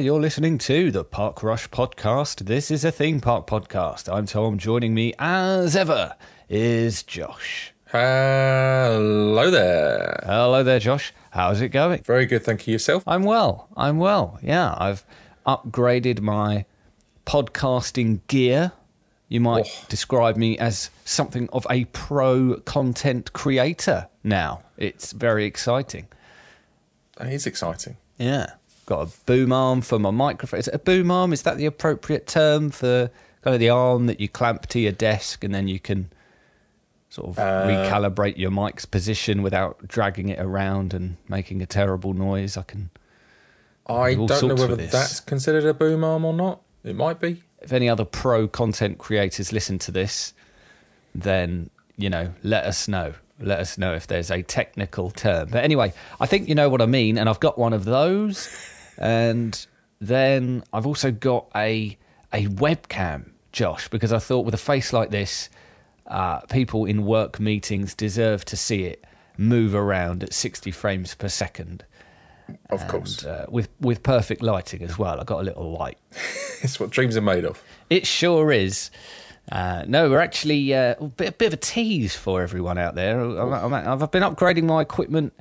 You're listening to the Park Rush podcast. This is a theme park podcast. I'm Tom. Joining me as ever is Josh. Hello there. Hello there, Josh. How's it going? Very good, thank you. Yourself? I'm well. I'm well. Yeah, I've upgraded my podcasting gear. You might Oh. describe me as something of a pro content creator now. It's very exciting. That is exciting. Yeah. Got a boom arm for my microphone. Is it a boom arm? Is that the appropriate term for kind of the arm that you clamp to your desk and then you can sort of Uh, recalibrate your mic's position without dragging it around and making a terrible noise? I can. I all don't know whether that's considered a boom arm or not. It might be. If any other pro content creators listen to this, then you know, let us know. Let us know if there's a technical term. But anyway, I think you know what I mean, and I've got one of those. And then I've also got a a webcam, Josh, because I thought with a face like this, uh, people in work meetings deserve to see it move around at 60 frames per second, Of course. uh, with with perfect lighting as well. I got a little light. It's what dreams are made of. It sure is. Uh, no, we're actually uh, a, bit, a bit of a tease for everyone out there. I'm, I'm, I've been upgrading my equipment.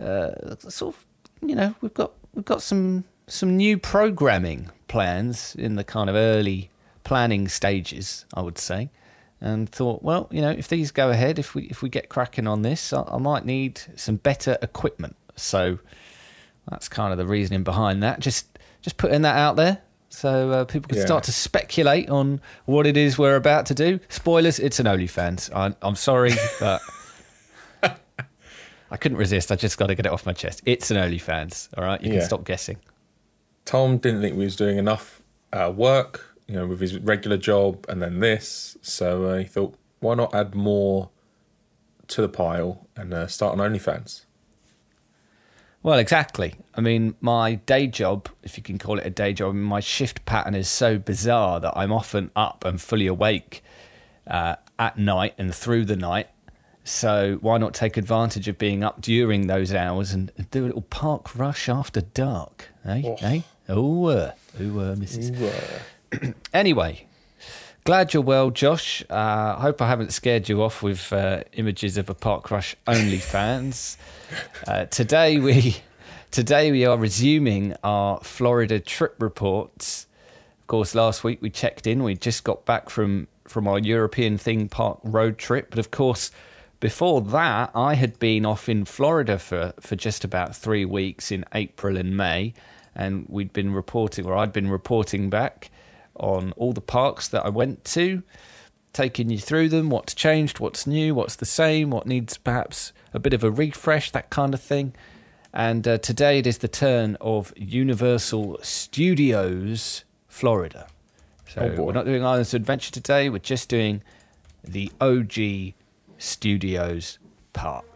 Uh, sort of, you know, we've got we've got some some new programming plans in the kind of early planning stages, I would say, and thought, well, you know, if these go ahead, if we if we get cracking on this, I, I might need some better equipment. So that's kind of the reasoning behind that. Just just putting that out there so uh, people can Yeah. start to speculate on what it is we're about to do. Spoilers: it's an OnlyFans. I, I'm sorry, but I couldn't resist. I just got to get it off my chest. It's an OnlyFans. All right, you can Yeah. stop guessing. Tom didn't think we was doing enough uh, work, you know, with his regular job and then this. So uh, he thought, why not add more to the pile and uh, start an OnlyFans? Well, exactly. I mean, my day job, if you can call it a day job, my shift pattern is so bizarre that I'm often up and fully awake uh, at night and through the night. So why not take advantage of being up during those hours and do a little park rush after dark? Eh? Oh. Eh? Oh, uh, oh, uh, Mrs. Ooh, uh, Anyway, glad you're well, Josh. Uh, I hope I haven't scared you off with uh, images of a Park Rush OnlyFans. uh, today we today we are resuming our Florida trip reports. Of course, last week we checked in. We just got back from from our European theme park road trip, but of course. Before that, I had been off in Florida for, for just about three weeks in April and May, and we'd been reporting, or I'd been reporting back on all the parks that I went to, taking you through them, what's changed, what's new, what's the same, what needs perhaps a bit of a refresh, that kind of thing. And uh, today it is the turn of Universal Studios Florida. So Oh, we're not doing Islands of Adventure today, we're just doing the OG Studios Park.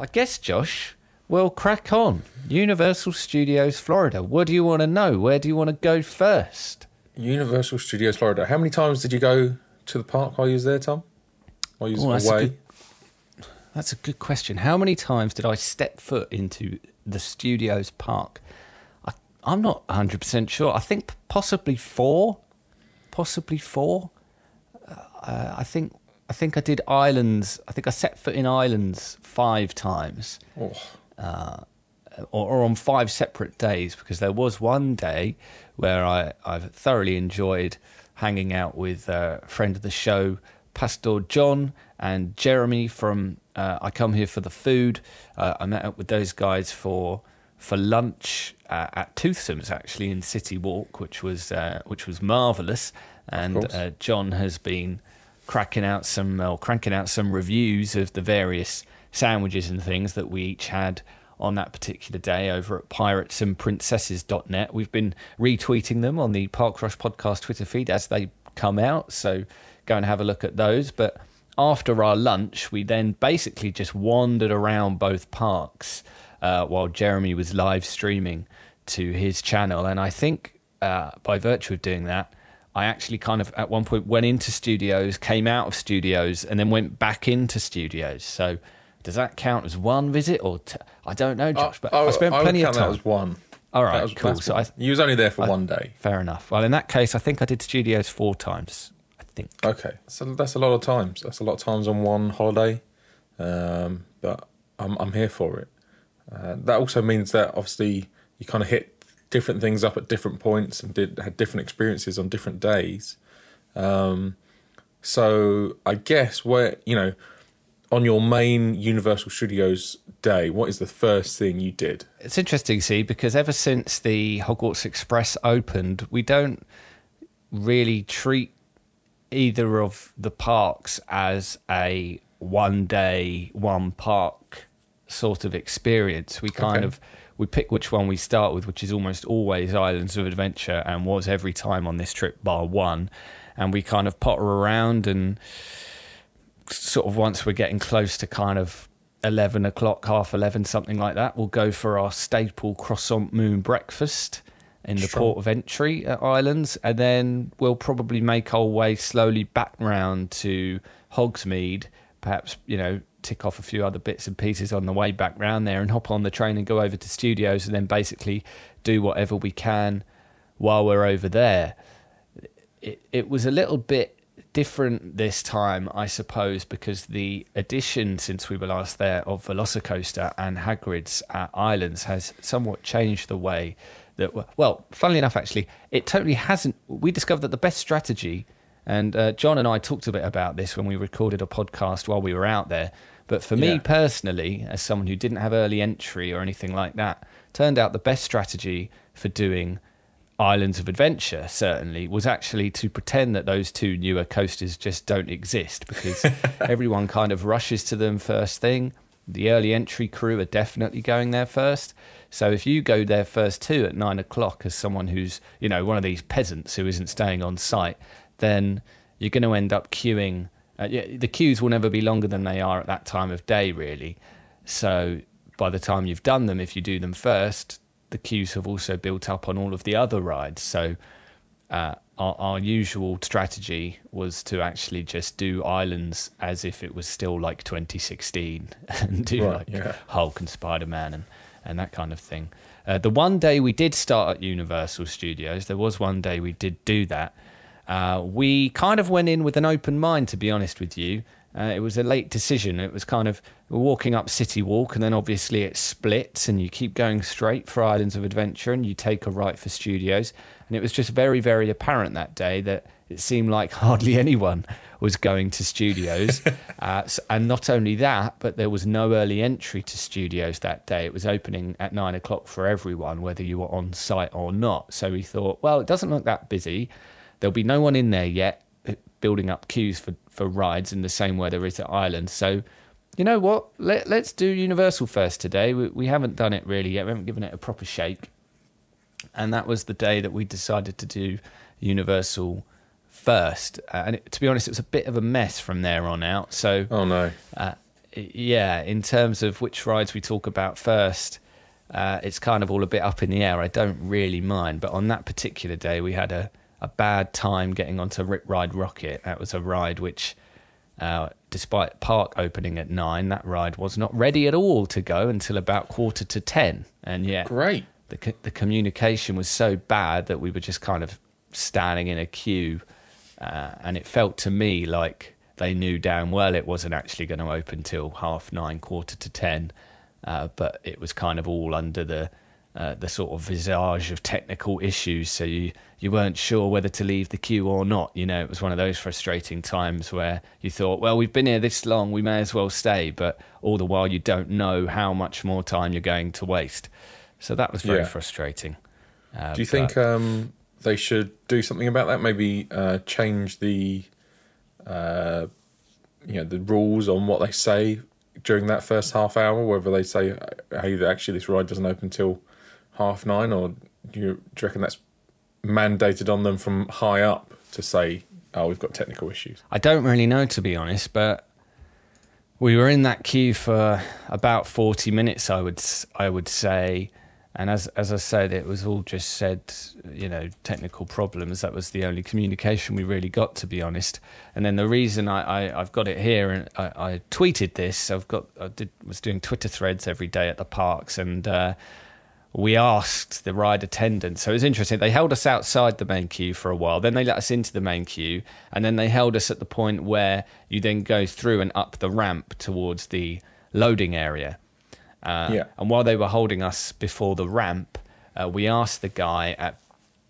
I guess, Josh, we'll crack on. Universal Studios Florida. What do you want to know? Where do you want to go first? Universal Studios Florida. How many times did you go to the park while you was there, Tom? While you was Oh, that's a away? good- That's a good question. How many times did I step foot into the Studios Park? I, I'm not 100% sure. I think possibly four. Possibly four. Uh, I think I think I did Islands. I think I set foot in Islands five times. Oh, or, or on five separate days because there was one day where I, I've thoroughly enjoyed hanging out with uh, a friend of the show, Pastor John and Jeremy from uh, I Come Here for the Food. Uh, I met up with those guys for for lunch uh, at Toothsome's actually in City Walk, which was uh, which was marvelous. And uh, John has been cracking out some or cranking out some reviews of the various sandwiches and things that we each had on that particular day over at piratesandprincesses.net. We've been retweeting them on the Park Rush podcast Twitter feed as they come out, so go and have a look at those. But after our lunch, we then basically just wandered around both parks uh, while Jeremy was live streaming to his channel. And I think uh, by virtue of doing that, I actually kind of at one point went into studios, came out of studios, and then went back into studios. So does that count as one visit or t- I don't know, Josh? But I, I spent I plenty of time. That was one. All right, was, cool. So I, you was only there for I, one day. Fair enough. Well, in that case, I think I did studios four times. I think. Okay, so that's a lot of times. That's a lot of times on one holiday, um, but I'm I'm here for it. Uh, that also means that obviously you kind of hit different things up at different points and did had different experiences on different days. Um, so I guess where you know on your main Universal Studios day, what is the first thing you did? It's interesting, see, because ever since the Hogwarts Express opened, we don't really treat either of the parks as a one day, one park sort of experience. We kind okay. of we pick which one we start with, which is almost always Islands of Adventure and was every time on this trip bar one. And we kind of potter around and sort of once we're getting close to kind of 11 o'clock, half 11, something like that, we'll go for our staple croissant moon breakfast in the sure. port of entry at Islands. And then we'll probably make our way slowly back round to Hogsmeade, perhaps, you know, tick off a few other bits and pieces on the way back round there and hop on the train and go over to studios and then basically do whatever we can while we're over there. It, it was a little bit different this time, I suppose, because the addition since we were last there of Velocicoaster and Hagrid's at Islands has somewhat changed the way that. Well, funnily enough, actually, it totally hasn't. We discovered that the best strategy, and uh, John and I talked a bit about this when we recorded a podcast while we were out there, but for me personally, as someone who didn't have early entry or anything like that, turned out the best strategy for doing Islands of Adventure certainly was actually to pretend that those two newer coasters just don't exist because everyone kind of rushes to them first thing. The early entry crew are definitely going there first. So if you go there first too at nine o'clock as someone who's, you know, one of these peasants who isn't staying on site, then you're going to end up queuing uh, yeah, the queues will never be longer than they are at that time of day, really. So by the time you've done them, if you do them first, the queues have also built up on all of the other rides. So uh, our, our, usual strategy was to actually just do islands as if it was still like 2016 and do right, like yeah. Hulk and Spider Man and, and that kind of thing. Uh, the one day we did start at Universal Studios, there was one day we did do that. Uh, we kind of went in with an open mind, to be honest with you. Uh, it was a late decision. It was kind of walking up City Walk, and then obviously it splits, and you keep going straight for Islands of Adventure, and you take a right for Studios. And it was just very, very apparent that day that it seemed like hardly anyone was going to Studios. uh, and not only that, but there was no early entry to Studios that day. It was opening at nine o'clock for everyone, whether you were on site or not. So we thought, well, it doesn't look that busy. There'll be no one in there yet building up queues for, for rides in the same way there is at Islands. So, you know what? Let, let's do Universal first today. We, we haven't done it really yet. We haven't given it a proper shake. And that was the day that we decided to do Universal first. Uh, and it, to be honest, it was a bit of a mess from there on out. So, oh no. Uh, yeah, in terms of which rides we talk about first, uh, it's kind of all a bit up in the air. I don't really mind, but on that particular day, we had a a bad time getting onto Rip Ride Rocket. That was a ride which, uh, despite park opening at nine, that ride was not ready at all to go until about quarter to ten. And yet, great. The the communication was so bad that we were just kind of standing in a queue, uh, and it felt to me like they knew damn well it wasn't actually going to open till half nine, quarter to ten. Uh, but it was kind of all under the uh, the sort of visage of technical issues. So you, you weren't sure whether to leave the queue or not. You know, it was one of those frustrating times where you thought, well, we've been here this long, we may as well stay. But all the while, you don't know how much more time you're going to waste. So that was very yeah. frustrating. Uh, do you think um, they should do something about that? Maybe uh, change the, uh, you know, the rules on what they say during that first half hour. Whether they say, "Hey, actually, this ride doesn't open until half nine, or do you, do you reckon that's mandated on them from high up to say oh, we've got technical issues? I don't really know to be honest, but we were in that queue for about 40 minutes I would I would say. And as as I said it was all just said you know technical problems. That was the only communication we really got to be honest. And then the reason I, I I've got it here and I, I tweeted this. I've got I did was doing Twitter threads every day at the parks and uh, we asked the ride attendant. So it was interesting. They held us outside the main queue for a while. Then they let us into the main queue. And then they held us at the point where you then go through and up the ramp towards the loading area. Uh, Yeah. And while they were holding us before the ramp, uh, we asked the guy at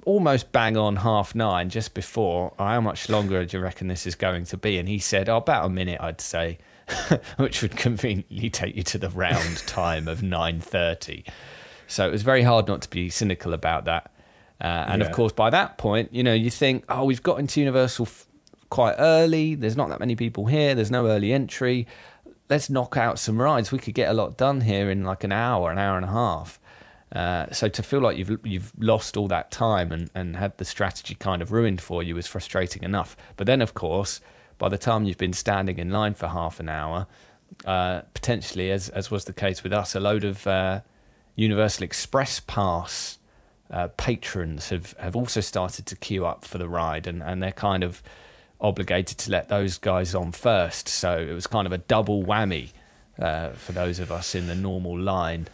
almost bang on half nine, just before, "Oh, how much longer do you reckon this is going to be? And he said, oh, about a minute, I'd say, which would conveniently take you to the round time of 9.30. So it was very hard not to be cynical about that. Uh, and of course, by that point, you know, you think, oh, we've got into Universal f- quite early. There's not that many people here. There's no early entry. Let's knock out some rides. We could get a lot done here in like an hour, an hour and a half. Uh, so to feel like you've you've lost all that time and, and had the strategy kind of ruined for you is frustrating enough. But then, of course, by the time you've been standing in line for half an hour, uh, potentially, as as was the case with us, a load of uh, Universal Express Pass uh, patrons have, have also started to queue up for the ride, and, and they're kind of obligated to let those guys on first. So it was kind of a double whammy uh, for those of us in the normal line.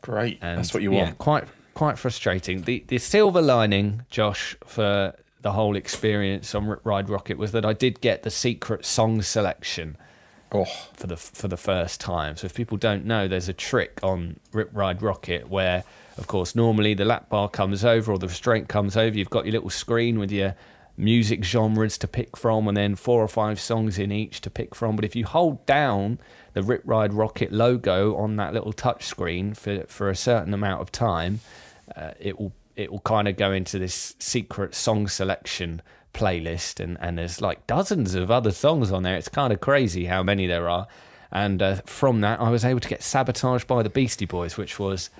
Great. And That's what you yeah, want. Quite quite frustrating. The the silver lining, Josh, for the whole experience on Ride Rocket was that I did get the secret song selection Oh, for the for the first time. So if people don't know, there's a trick on Rip Ride Rocket where, of course, normally the lap bar comes over or the restraint comes over. You've got your little screen with your music genres to pick from, and then four or five songs in each to pick from. But if you hold down the Rip Ride Rocket logo on that little touch screen for for a certain amount of time, uh, it will it will kind of go into this secret song selection playlist and, and there's like dozens of other songs on there it's kind of crazy how many there are and uh, from that i was able to get sabotaged by the beastie boys which was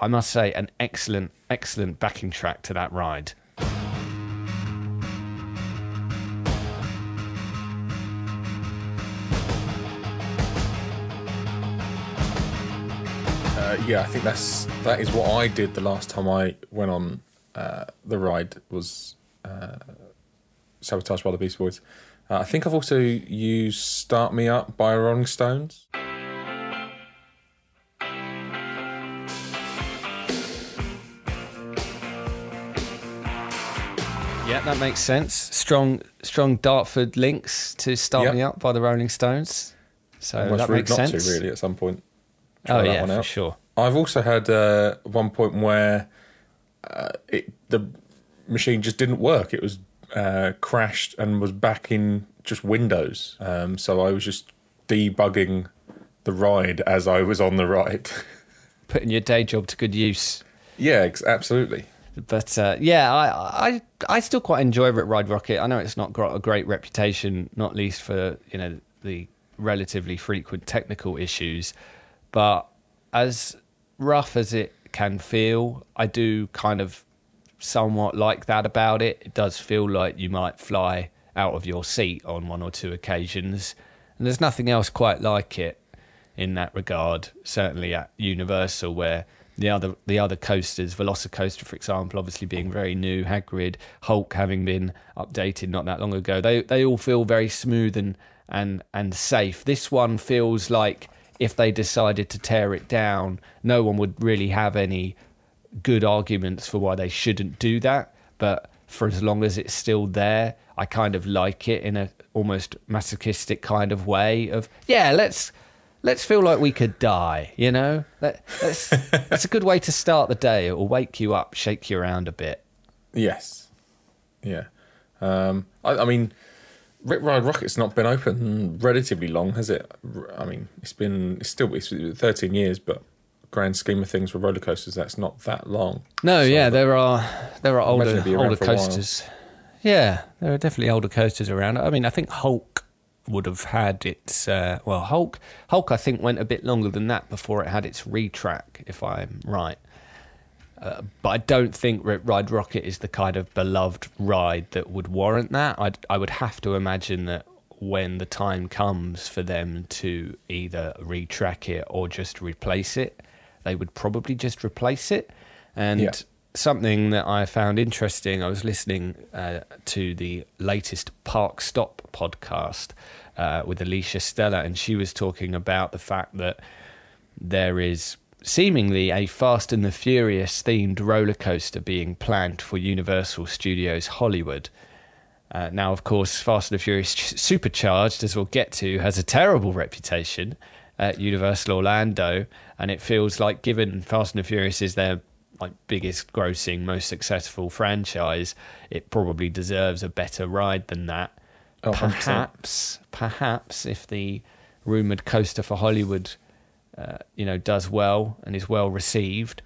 i must say an excellent excellent backing track to that ride uh, yeah. I think that's that is what I did the last time I went on uh, the ride was uh, sabotaged by the Beastie Boys. Uh, I think I've also used "Start Me Up" by Rolling Stones. yeah that makes sense strong strong dartford links to start Yep. me up by the rolling stones so Almost that makes not sense to really at some point. Try oh that yeah one for sure I've also had uh, one point where uh, it, the machine just didn't work. It was uh, crashed and was back in just Windows. Um, so I was just debugging the ride as I was on the ride. putting your day job to good use yeah, ex- absolutely. But uh, yeah, I, I I still quite enjoy Ride Rocket. I know it's not got a great reputation, not least for you know the relatively frequent technical issues. But as rough as it can feel, I do kind of somewhat like that about it. It does feel like you might fly out of your seat on one or two occasions, and there's nothing else quite like it in that regard. Certainly at Universal, where the other the other coasters, Velocicoaster, for example, obviously being very new, Hagrid, Hulk having been updated not that long ago, they they all feel very smooth and and and safe. This one feels like if they decided to tear it down, no one would really have any good arguments for why they shouldn't do that. But for as long as it's still there, I kind of like it in a almost masochistic kind of way of yeah, let's let's feel like we could die, you know? Let, let's, that's a good way to start the day. It will wake you up, shake you around a bit. Yes. Yeah. Um, I, I mean, Rip Ride Rocket's not been open relatively long, has it? I mean, it's been it's still it's 13 years, but grand scheme of things with roller coasters, that's not that long. No, yeah, there are there are older it'd be around older for a while. coasters. Yeah, there are definitely older coasters around. I mean, I think Hulk would have had its uh, well, Hulk Hulk I think went a bit longer than that before it had its retrack, if I'm right. Uh, but I don't think Ride Rocket is the kind of beloved ride that would warrant that. I'd, I would have to imagine that when the time comes for them to either retrack it or just replace it, they would probably just replace it. And Yeah. something that I found interesting, I was listening uh, to the latest Park Stop podcast uh, with Alicia Stella, and she was talking about the fact that there is seemingly a Fast and the Furious themed roller coaster being planned for Universal Studios Hollywood. Uh, now, of course, Fast and the Furious Supercharged, as we'll get to, has a terrible reputation at Universal Orlando, and it feels like, given Fast and the Furious is their like biggest grossing, most successful franchise, it probably deserves a better ride than that. Oh, 100%. perhaps, perhaps if the rumored coaster for Hollywood, uh, you know, does well and is well received,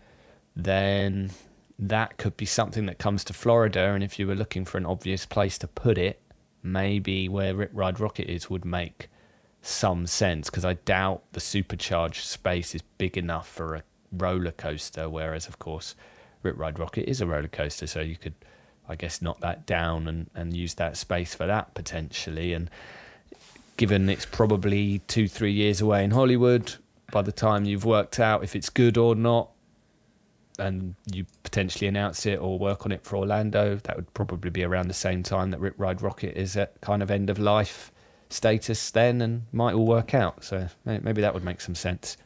then that could be something that comes to Florida. And if you were looking for an obvious place to put it, maybe where Rip Ride Rocket is would make some sense because I doubt the supercharged space is big enough for a roller coaster. Whereas, of course, Rip Ride Rocket is a roller coaster, so you could, I guess, knock that down and, and use that space for that potentially. And given it's probably two, three years away in Hollywood, by the time you've worked out if it's good or not, and you potentially announce it or work on it for Orlando, that would probably be around the same time that Rip Ride Rocket is at kind of end of life status then, and might all work out. So maybe that would make some sense.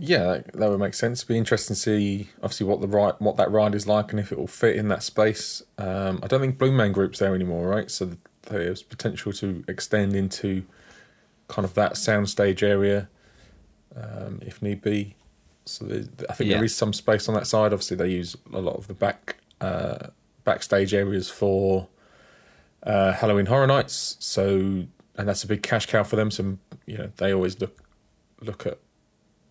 Yeah, that, that would make sense. It'd be interesting to see, obviously, what the right what that ride is like, and if it will fit in that space. Um, I don't think Blue Man Group's there anymore, right? So there's potential to extend into kind of that soundstage area, um, if need be. So I think Yeah. there is some space on that side. Obviously, they use a lot of the back uh, backstage areas for uh, Halloween Horror Nights. So, and that's a big cash cow for them. So, you know, they always look look at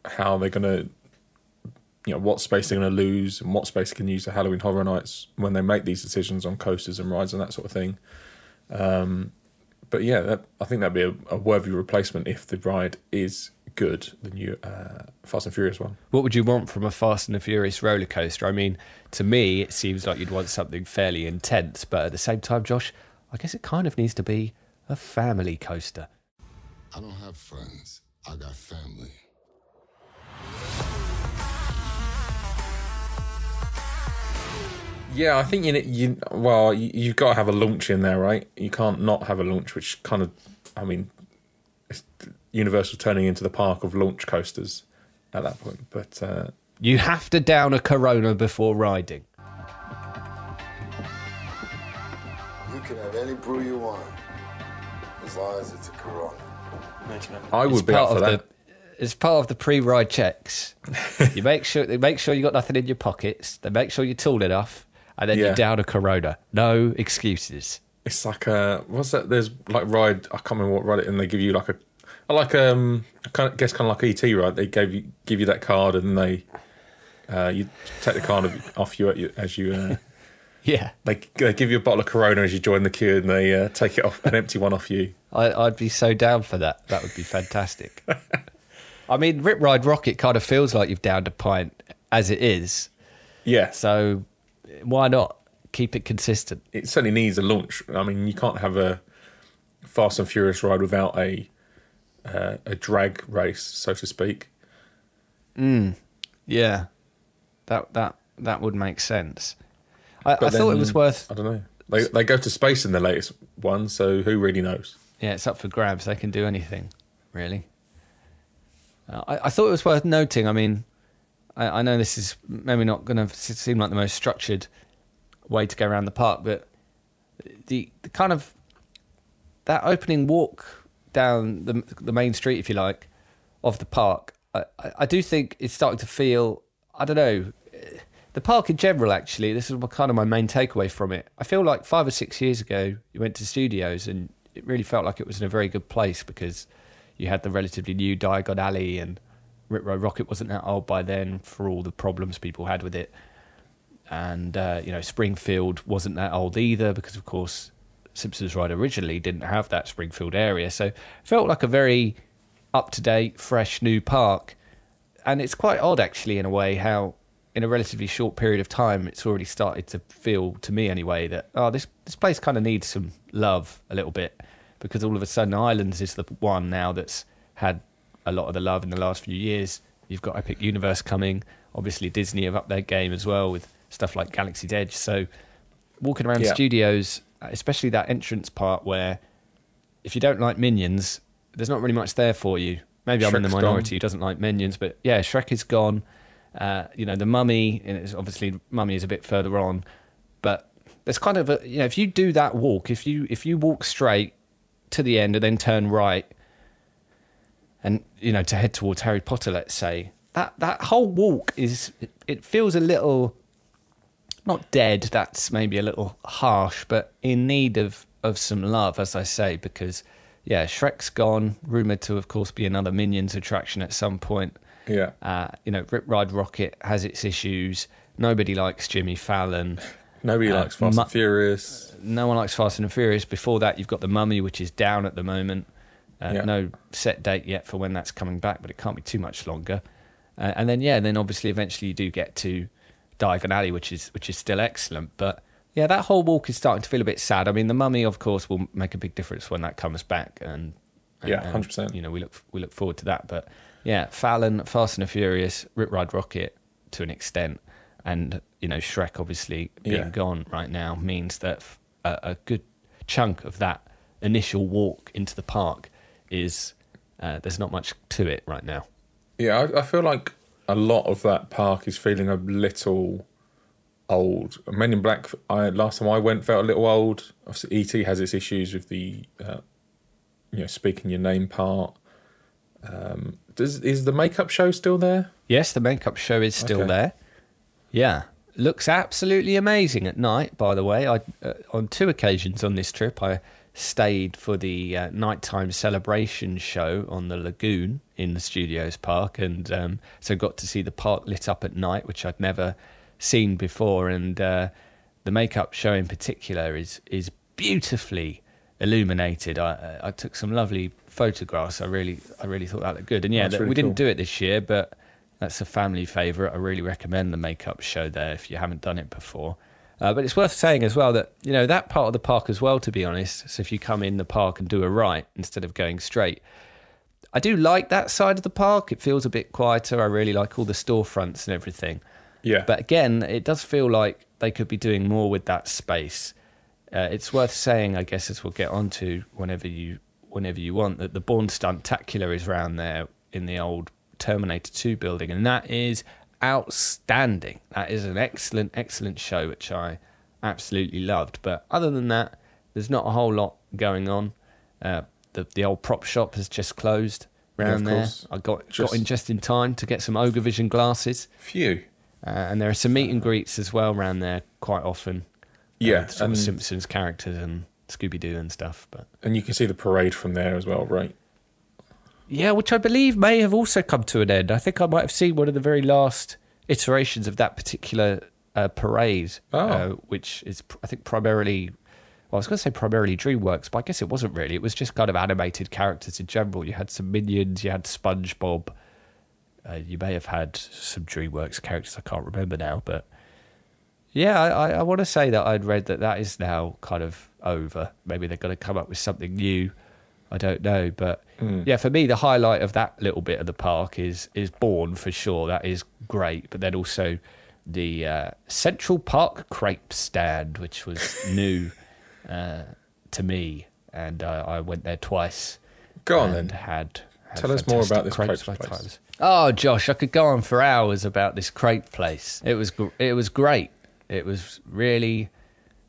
how they're going to, you know, what space they're going to lose and what space they can use for Halloween Horror Nights when they make these decisions on coasters and rides and that sort of thing. Um, but yeah, that, I think that'd be a, a worthy replacement if the ride is good, the new uh, Fast and Furious one. What would you want from a Fast and the Furious roller coaster? I mean, to me, it seems like you'd want something fairly intense, but at the same time, Josh, I guess it kind of needs to be a family coaster. I don't have friends. I got family. Yeah, I think you you well you, you've got to have a launch in there, right? You can't not have a launch, which kind of, I mean, it's Universal turning into the park of launch coasters at that point. But uh, You have to down a Corona before riding. You can have any brew you want, as long as it's a Corona. I would be up for of that. the it's part of the pre-ride checks. you make sure they make sure you got nothing in your pockets. They make sure you're tall enough, and then Yeah. you down a Corona. No excuses. It's like a what's that? There's like ride. I can't remember what ride it, and they give you like a, I like um, I kind of guess kind of like ET, right? They gave you give you that card, and they, uh, you take the card off you at you- as you. Uh, Yeah, they, they give you a bottle of Corona as you join the queue, and they uh, take it off an empty one off you. I, I'd be so down for that. That would be fantastic. I mean, Rip Ride Rocket kind of feels like you've downed a pint as it is. Yeah, So why not keep it consistent? it certainly needs a launch. I mean, you can't have a Fast and Furious ride without a uh, a drag race, so to speak. Yeah, that that that would make sense. I, I But thought it was worth. I don't know. They they go to space in the latest one, so who really knows? Yeah, it's up for grabs. They can do anything, really. Uh, I, I thought it was worth noting. I mean, I, I know this is maybe not going to seem like the most structured way to go around the park, but the, the kind of that opening walk down the the main street, if you like, of the park, I, I, do think it's starting to feel. I don't know. The park in general, actually, this is kind of my main takeaway from it. I feel like five or six years ago, you went to studios and it really felt like it was in a very good place because you had the relatively new Diagon Alley and Rip Ride Rocket wasn't that old by then for all the problems people had with it. And, uh, you know, Springfield wasn't that old either because, of course, Simpsons Ride originally didn't have that Springfield area. So it felt like a very up to date, fresh new park. And it's quite odd, actually, in a way, how in a relatively short period of time, it's already started to feel to me anyway that oh, this this place kind of needs some love a little bit because all of a sudden Islands is the one now that's had a lot of the love in the last few years. You've got Epic Universe coming, obviously Disney have upped their game as well with stuff like Galaxy's Edge. So walking around Yeah. studios, especially that entrance part where if you don't like Minions, there's not really much there for you. Maybe I'm in the minority gone. who doesn't like Minions, but yeah, Shrek is gone. Uh, you know, the Mummy, and it's obviously Mummy is a bit further on, but there's kind of a you know, if you do that walk, if you if you walk straight to the end and then turn right, and you know to head towards Harry Potter, let's say that that whole walk is it, it feels a little not dead. That's maybe a little harsh, but in need of of some love, as I say, because yeah, Shrek's gone, rumored to, of course, be another Minions attraction at some point. Yeah. Uh, you know, Rip Ride Rocket has its issues. Nobody likes Jimmy Fallon. Nobody Uh, likes Fast mu- and Furious. No one likes Fast and Furious. Before that, you've got The Mummy, which is down at the moment. Uh, Yeah. No set date yet for when that's coming back, but it can't be too much longer. Uh, and then, yeah, then obviously, eventually, you do get to Diagon Alley, which is which is still excellent. But yeah, that whole walk is starting to feel a bit sad. I mean, The Mummy, of course, will make a big difference when that comes back, and, and Yeah, 100%. You know, we look we look forward to that. But yeah, Fallon, Fast and the Furious, Rip Ride Rocket to an extent, and you know, Shrek obviously being Yeah. gone right now means that a good chunk of that initial walk into the park is uh, there's not much to it right now. Yeah, I, I feel like a lot of that park is feeling a little old. Men in Black, I, last time I went, felt a little old. Obviously, ET has its issues with the, uh, you know, speaking your name part. Um, does is the makeup show still there? Yes, the makeup show is still Okay. there. Yeah, looks absolutely amazing at night. By the way, I uh, on two occasions on this trip I stayed for the uh, nighttime celebration show on the lagoon in the studios park, and um, so got to see the park lit up at night, which I'd never seen before. And uh, the makeup show in particular is is beautifully illuminated. I, I took some lovely photographs. I really I really thought that looked good. And yeah, that- really we didn't do it this year, but that's a family favourite. I really recommend the makeup show there if you haven't done it before. Uh, but it's worth saying as well that you know that part of the park as well. To be honest, so if you come in the park and do a right instead of going straight, I do like that side of the park. It feels a bit quieter. I really like all the storefronts and everything. Yeah, But again, it does feel like they could be doing more with that space. Uh, it's worth saying, I guess, as we'll get onto whenever you whenever you want, that the Bourne Stuntacular is around there in the old Terminator 2 building, and that is outstanding. That is an excellent, excellent show, which I absolutely loved. But other than that, there's not a whole lot going on. Uh, the the old prop shop has just closed Yeah, of around there. course. I got Just- got in just in time to get some Ogre Vision glasses. phew. Uh, and there are some meet and greets as well around there quite often. Yeah, uh, with sort and- Simpsons characters and Scooby Doo and stuff. But And you can see the parade from there as well, right? yeah, which I believe may have also come to an end. I think I might have seen one of the very last iterations of that particular uh, parade, Oh. uh, which is I think primarily. Well, I was going to say primarily DreamWorks, but I guess it wasn't really. It was just kind of animated characters in general. You had some minions, you had SpongeBob. Uh, you may have had some DreamWorks characters. I can't remember now, but yeah, I, I, want to say that I'd read that that is now kind of over. Maybe they're going to come up with something new. I don't know, but yeah, for me, the highlight of that little bit of the park is is Bourne for sure. That is great, but then also the uh, Central Park crepe stand, which was new uh, to me, and uh, I went there twice. Go on and then. Had, had Tell us more about this crepe place. times. Oh, Josh, I could go on for hours about this crepe place. It was gr- it was great. It was really,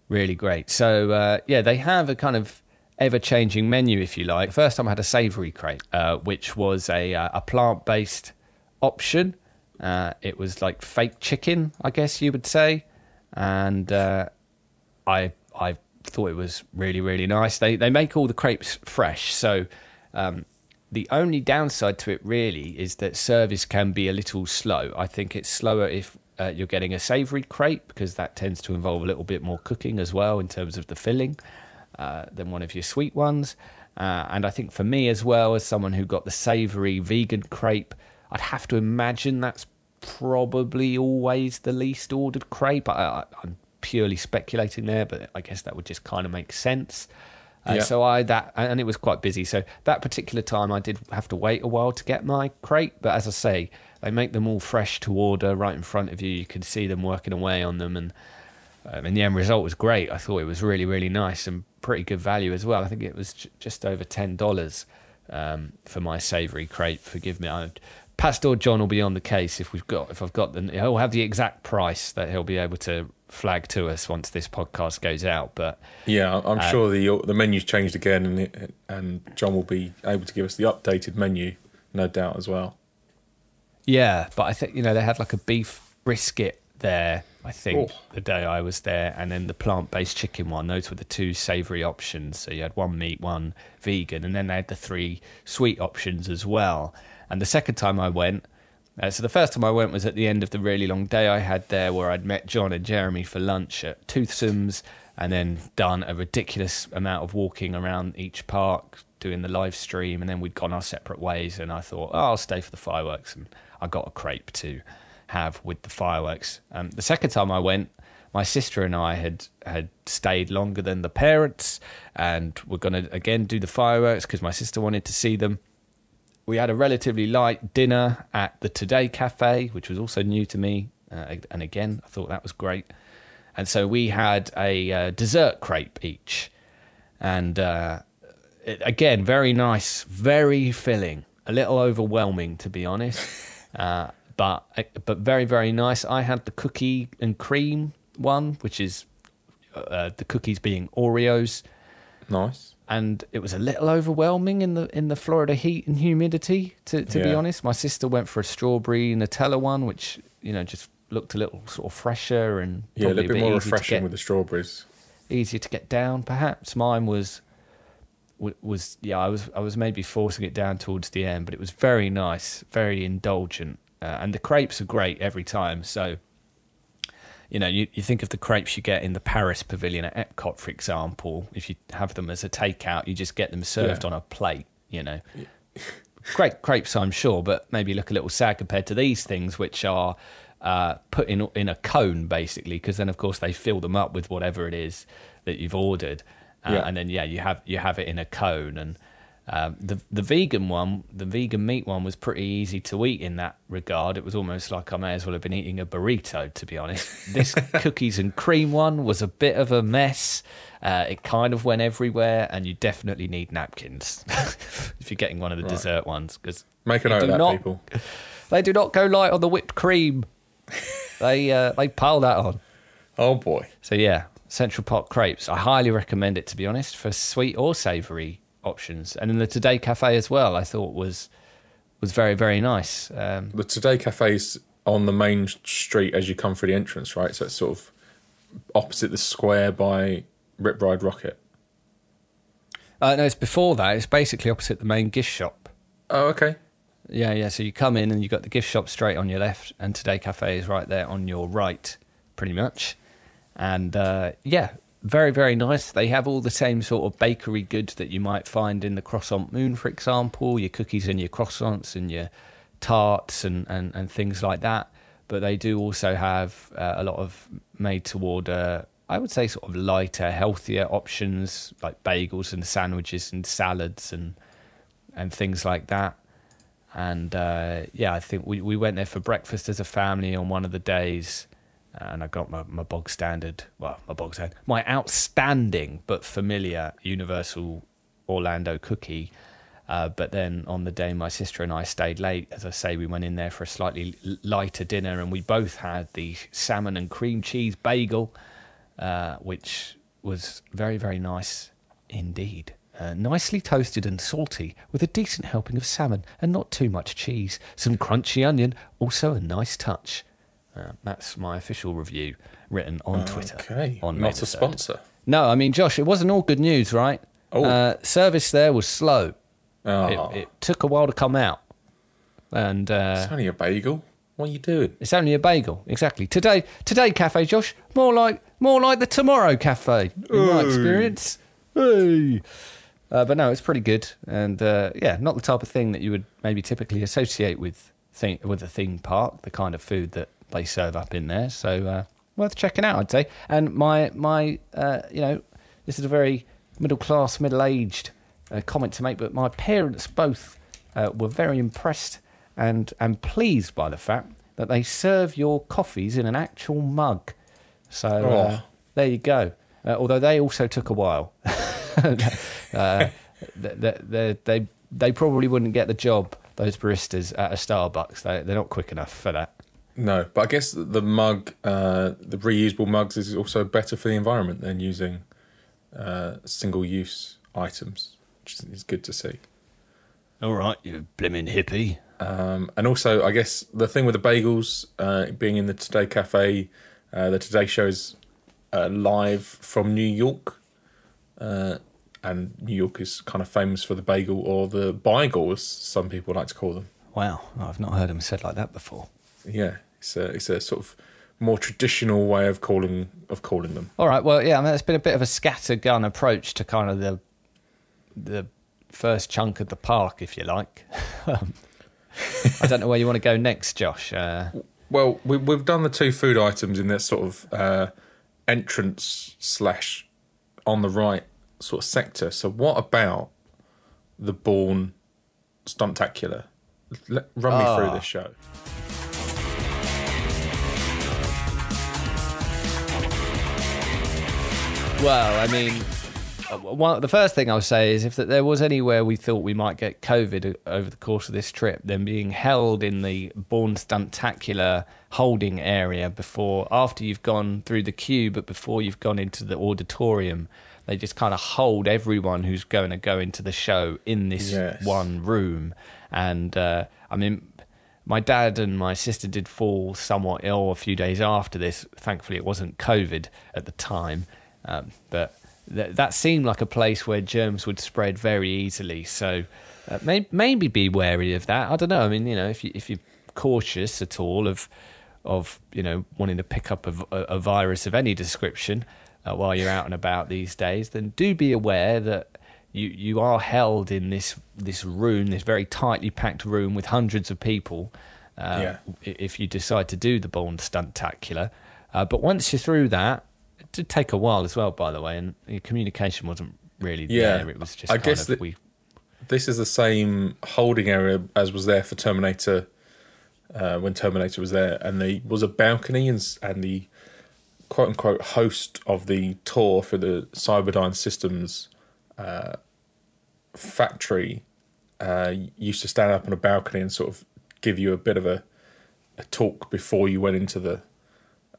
really great. So uh, yeah, they have a kind of ever changing menu, if you like. First time I had a savoury crepe, uh, which was a uh, a plant based option. Uh, it was like fake chicken, I guess you would say, and uh, I I thought it was really really nice. They they make all the crepes fresh, so um, the only downside to it really is that service can be a little slow. I think it's slower if uh, you're getting a savoury crepe because that tends to involve a little bit more cooking as well in terms of the filling uh, than one of your sweet ones. Uh, and I think for me as well, as someone who got the savoury vegan crepe, I'd have to imagine that's probably always the least ordered crepe. I, I, I'm purely speculating there, but I guess that would just kind of make sense. Uh, Yeah. So I that and it was quite busy. So that particular time I did have to wait a while to get my crepe. But as I say, they make them all fresh to order right in front of you. You can see them working away on them, and um, and the end result was great. I thought it was really really nice and pretty good value as well. I think it was j- just over ten dollars um, for my savoury crate. Forgive me. I, Pastor John will be on the case if we've got if I've got the he'll have the exact price that he'll be able to flag to us once this podcast goes out. But Yeah, I'm Uh, sure the the menu's changed again, and it, and John will be able to give us the updated menu, no doubt as well. Yeah, but I think you know they had like a beef brisket there. I think Oh. the day I was there, and then the plant-based chicken one. Those were the two savoury options. So you had one meat, one vegan, and then they had the three sweet options as well. And the second time I went, uh, so the first time I went was at the end of the really long day I had there, where I'd met John and Jeremy for lunch at Toothsome's, and then done a ridiculous amount of walking around each park, doing the live stream, and then we'd gone our separate ways. And I thought, oh, I'll stay for the fireworks, and I got a crepe to have with the fireworks. Um, the second time I went, my sister and I had had stayed longer than the parents, and we're going to again do the fireworks because my sister wanted to see them we had a relatively light dinner at the Today Cafe, which was also new to me. Uh, and again, I thought that was great. And so we had a uh, dessert crepe each. And uh, it, again, very nice, very filling, a little overwhelming, to be honest. Uh, but, but very, very nice. I had the cookie and cream one, which is uh, the cookies being Oreos Nice. and it was a little overwhelming in the in the Florida heat and humidity. To to be honest, my sister went for a strawberry Nutella one, which you know just looked a little sort of fresher and Yeah, a little bit more refreshing get- with the strawberries. easier to get down. Perhaps mine was wa- was yeah. I was I was maybe forcing it down towards the end, but it was very nice, very indulgent, uh, and the crepes are great every time. So. You know, you, you think of the crepes you get in the Paris Pavilion at Epcot, for example. If you have them as a takeout, you just get them served Yeah. on a plate. You know, great crepes, I'm sure, but maybe look a little sad compared to these things, which are uh, put in in a cone basically, because then of course they fill them up with whatever it is that you've ordered, uh, Yeah. and then yeah, you have you have it in a cone. And um, the the vegan one, the vegan meat one, was pretty easy to eat in that regard. It was almost like I may as well have been eating a burrito, to be honest. This cookies and cream one was a bit of a mess. Uh, it kind of went everywhere, and you definitely need napkins if you're getting one of the Right. dessert ones because Make a note of that, not- people. they do not go light on the whipped cream. they uh, they pile that on. Oh boy. So yeah, Central Park crepes. I highly recommend it to be honest for sweet or savoury options. And then the Today Cafe as well. I thought was was very very nice. Um, The Today Cafe is on the main street as you come through the entrance, right? So it's sort of opposite the square by Rip Ride Rocket. uh, no, it's before that. It's basically opposite the main gift shop. Oh, okay. Yeah, yeah. So you come in and you've got the gift shop straight on your left, and Today Cafe is right there on your right, pretty much. And uh, yeah, very very nice. They have all the same sort of bakery goods that you might find in the Croissant Moon, for example, your cookies and your croissants and your tarts and and, and things like that. But they do also have uh, a lot of made to order. I would say sort of lighter, healthier options like bagels and sandwiches and salads and and things like that. And uh, yeah, I think we, we went there for breakfast as a family on one of the days, and I got my, my bog standard, well, my bog standard, my outstanding but familiar Universal Orlando cookie. Uh, but then on the day my sister and I stayed late, as I say, we went in there for a slightly lighter dinner, and we both had the salmon and cream cheese bagel, uh, which was very, very nice indeed. Uh, nicely toasted and salty, with a decent helping of salmon and not too much cheese. Some crunchy onion, also a nice touch. Uh, that's my official review, written on Twitter. Okay. on May Not a 3rd. sponsor. No, I mean, Josh, it wasn't all good news, right? Oh. Uh, service there was slow. Oh, It, it took a while to come out, and uh, it's only a bagel. What are you doing? it's only a bagel. Exactly. Today, today cafe, Josh, more like more like the tomorrow cafe in my experience. Hey. Uh, but no, it's pretty good, and uh, yeah, not the type of thing that you would maybe typically associate with thing with a theme park, the kind of food that they serve up in there. So uh, worth checking out, I'd say. And my my uh, you know this is a very middle class, middle aged uh, comment to make, but my parents both uh, were very impressed and and pleased by the fact that they serve your coffees in an actual mug. So uh, Oh. there you go. Uh, although they also took a while. uh, they, they, they, they probably wouldn't get the job, those baristas at a Starbucks. They, they're not quick enough for that. No, but I guess the mug, uh, the reusable mugs, is also better for the environment than using uh, single-use items, which is good to see. All right, you blimmin' hippie. Um, and also, I guess the thing with the bagels uh, being in the Today Cafe, uh, the Today Show is uh, live from New York, uh, and New York is kind of famous for the bagel or the bagel, as some people like to call them. Wow, I've not heard them said like that before. Yeah, it's a it's a sort of more traditional way of calling of calling them. All right, well, yeah, I mean, it's been a bit of a scattergun approach to kind of the the first chunk of the park, if you like. Um, I don't know where you want to go next, Josh. Uh, Well, we, we've done the two food items in that sort of uh, entrance slash on the right sort of sector. So, what about the Bourne Stuntacular? Let, run me Ah. through this show. Well, I mean, uh, one, the first thing I'll say is if there was anywhere we thought we might get COVID over the course of this trip, then being held in the Bourne Stuntacular holding area before, after you've gone through the queue, but before you've gone into the auditorium, they just kind of hold everyone who's going to go into the show in this Yes. one room. And uh, I mean, my dad and my sister did fall somewhat ill a few days after this. Thankfully, it wasn't COVID at the time, um, but th- that seemed like a place where germs would spread very easily. So uh, may- maybe be wary of that. I don't know. I mean, you know, if you if you're cautious at all of of you know wanting to pick up a virus of any description uh, while you're out and about these days, then do be aware that you you are held in this this room, this very tightly packed room with hundreds of people. Uh, Yeah. If you decide to do the Bourne Stuntacular, uh, but once you're through that, did take a while as well, by the way, and communication wasn't really Yeah. there. It was just I kind guess of that- we. This is the same holding area as was there for Terminator uh, when Terminator was there, and there was a balcony, and, and the quote unquote host of the tour for the Cyberdyne Systems uh, factory uh, used to stand up on a balcony and sort of give you a bit of a, a talk before you went into the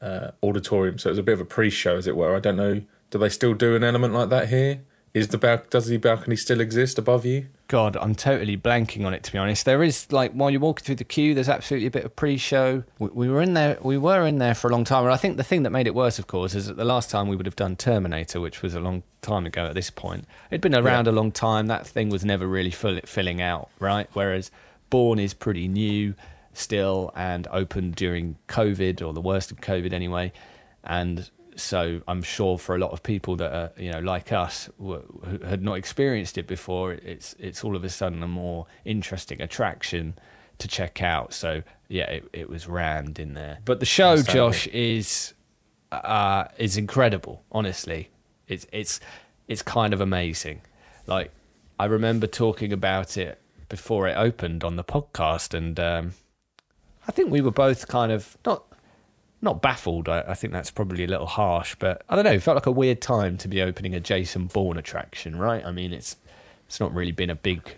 uh, auditorium. So it was a bit of a pre-show, as it were. I don't know. Do they still do an element like that here? Is the bal- does the balcony still exist above you? God, I'm totally blanking on it to be honest. There is like while you're walking through the queue, there's absolutely a bit of pre-show. We, we were in there, we were in there for a long time, and I think the thing that made it worse, of course, is that the last time we would have done Terminator, which was a long time ago at this point, it'd been around a long time. That thing was never really full, filling out, right? Whereas Bourne is pretty new still and open during COVID or the worst of COVID anyway, and so I'm sure for a lot of people that are you know like us who who had not experienced it before, it's it's all of a sudden a more interesting attraction to check out. So yeah, it, it was rammed in there. But the show, Understandable. Josh, is uh, is incredible. Honestly, it's it's it's kind of amazing. Like I remember talking about it before it opened on the podcast, and um, I think we were both kind of not not baffled. I, I think that's probably a little harsh, but I don't know. It felt like a weird time to be opening a Jason Bourne attraction, right? I mean, it's it's not really been a big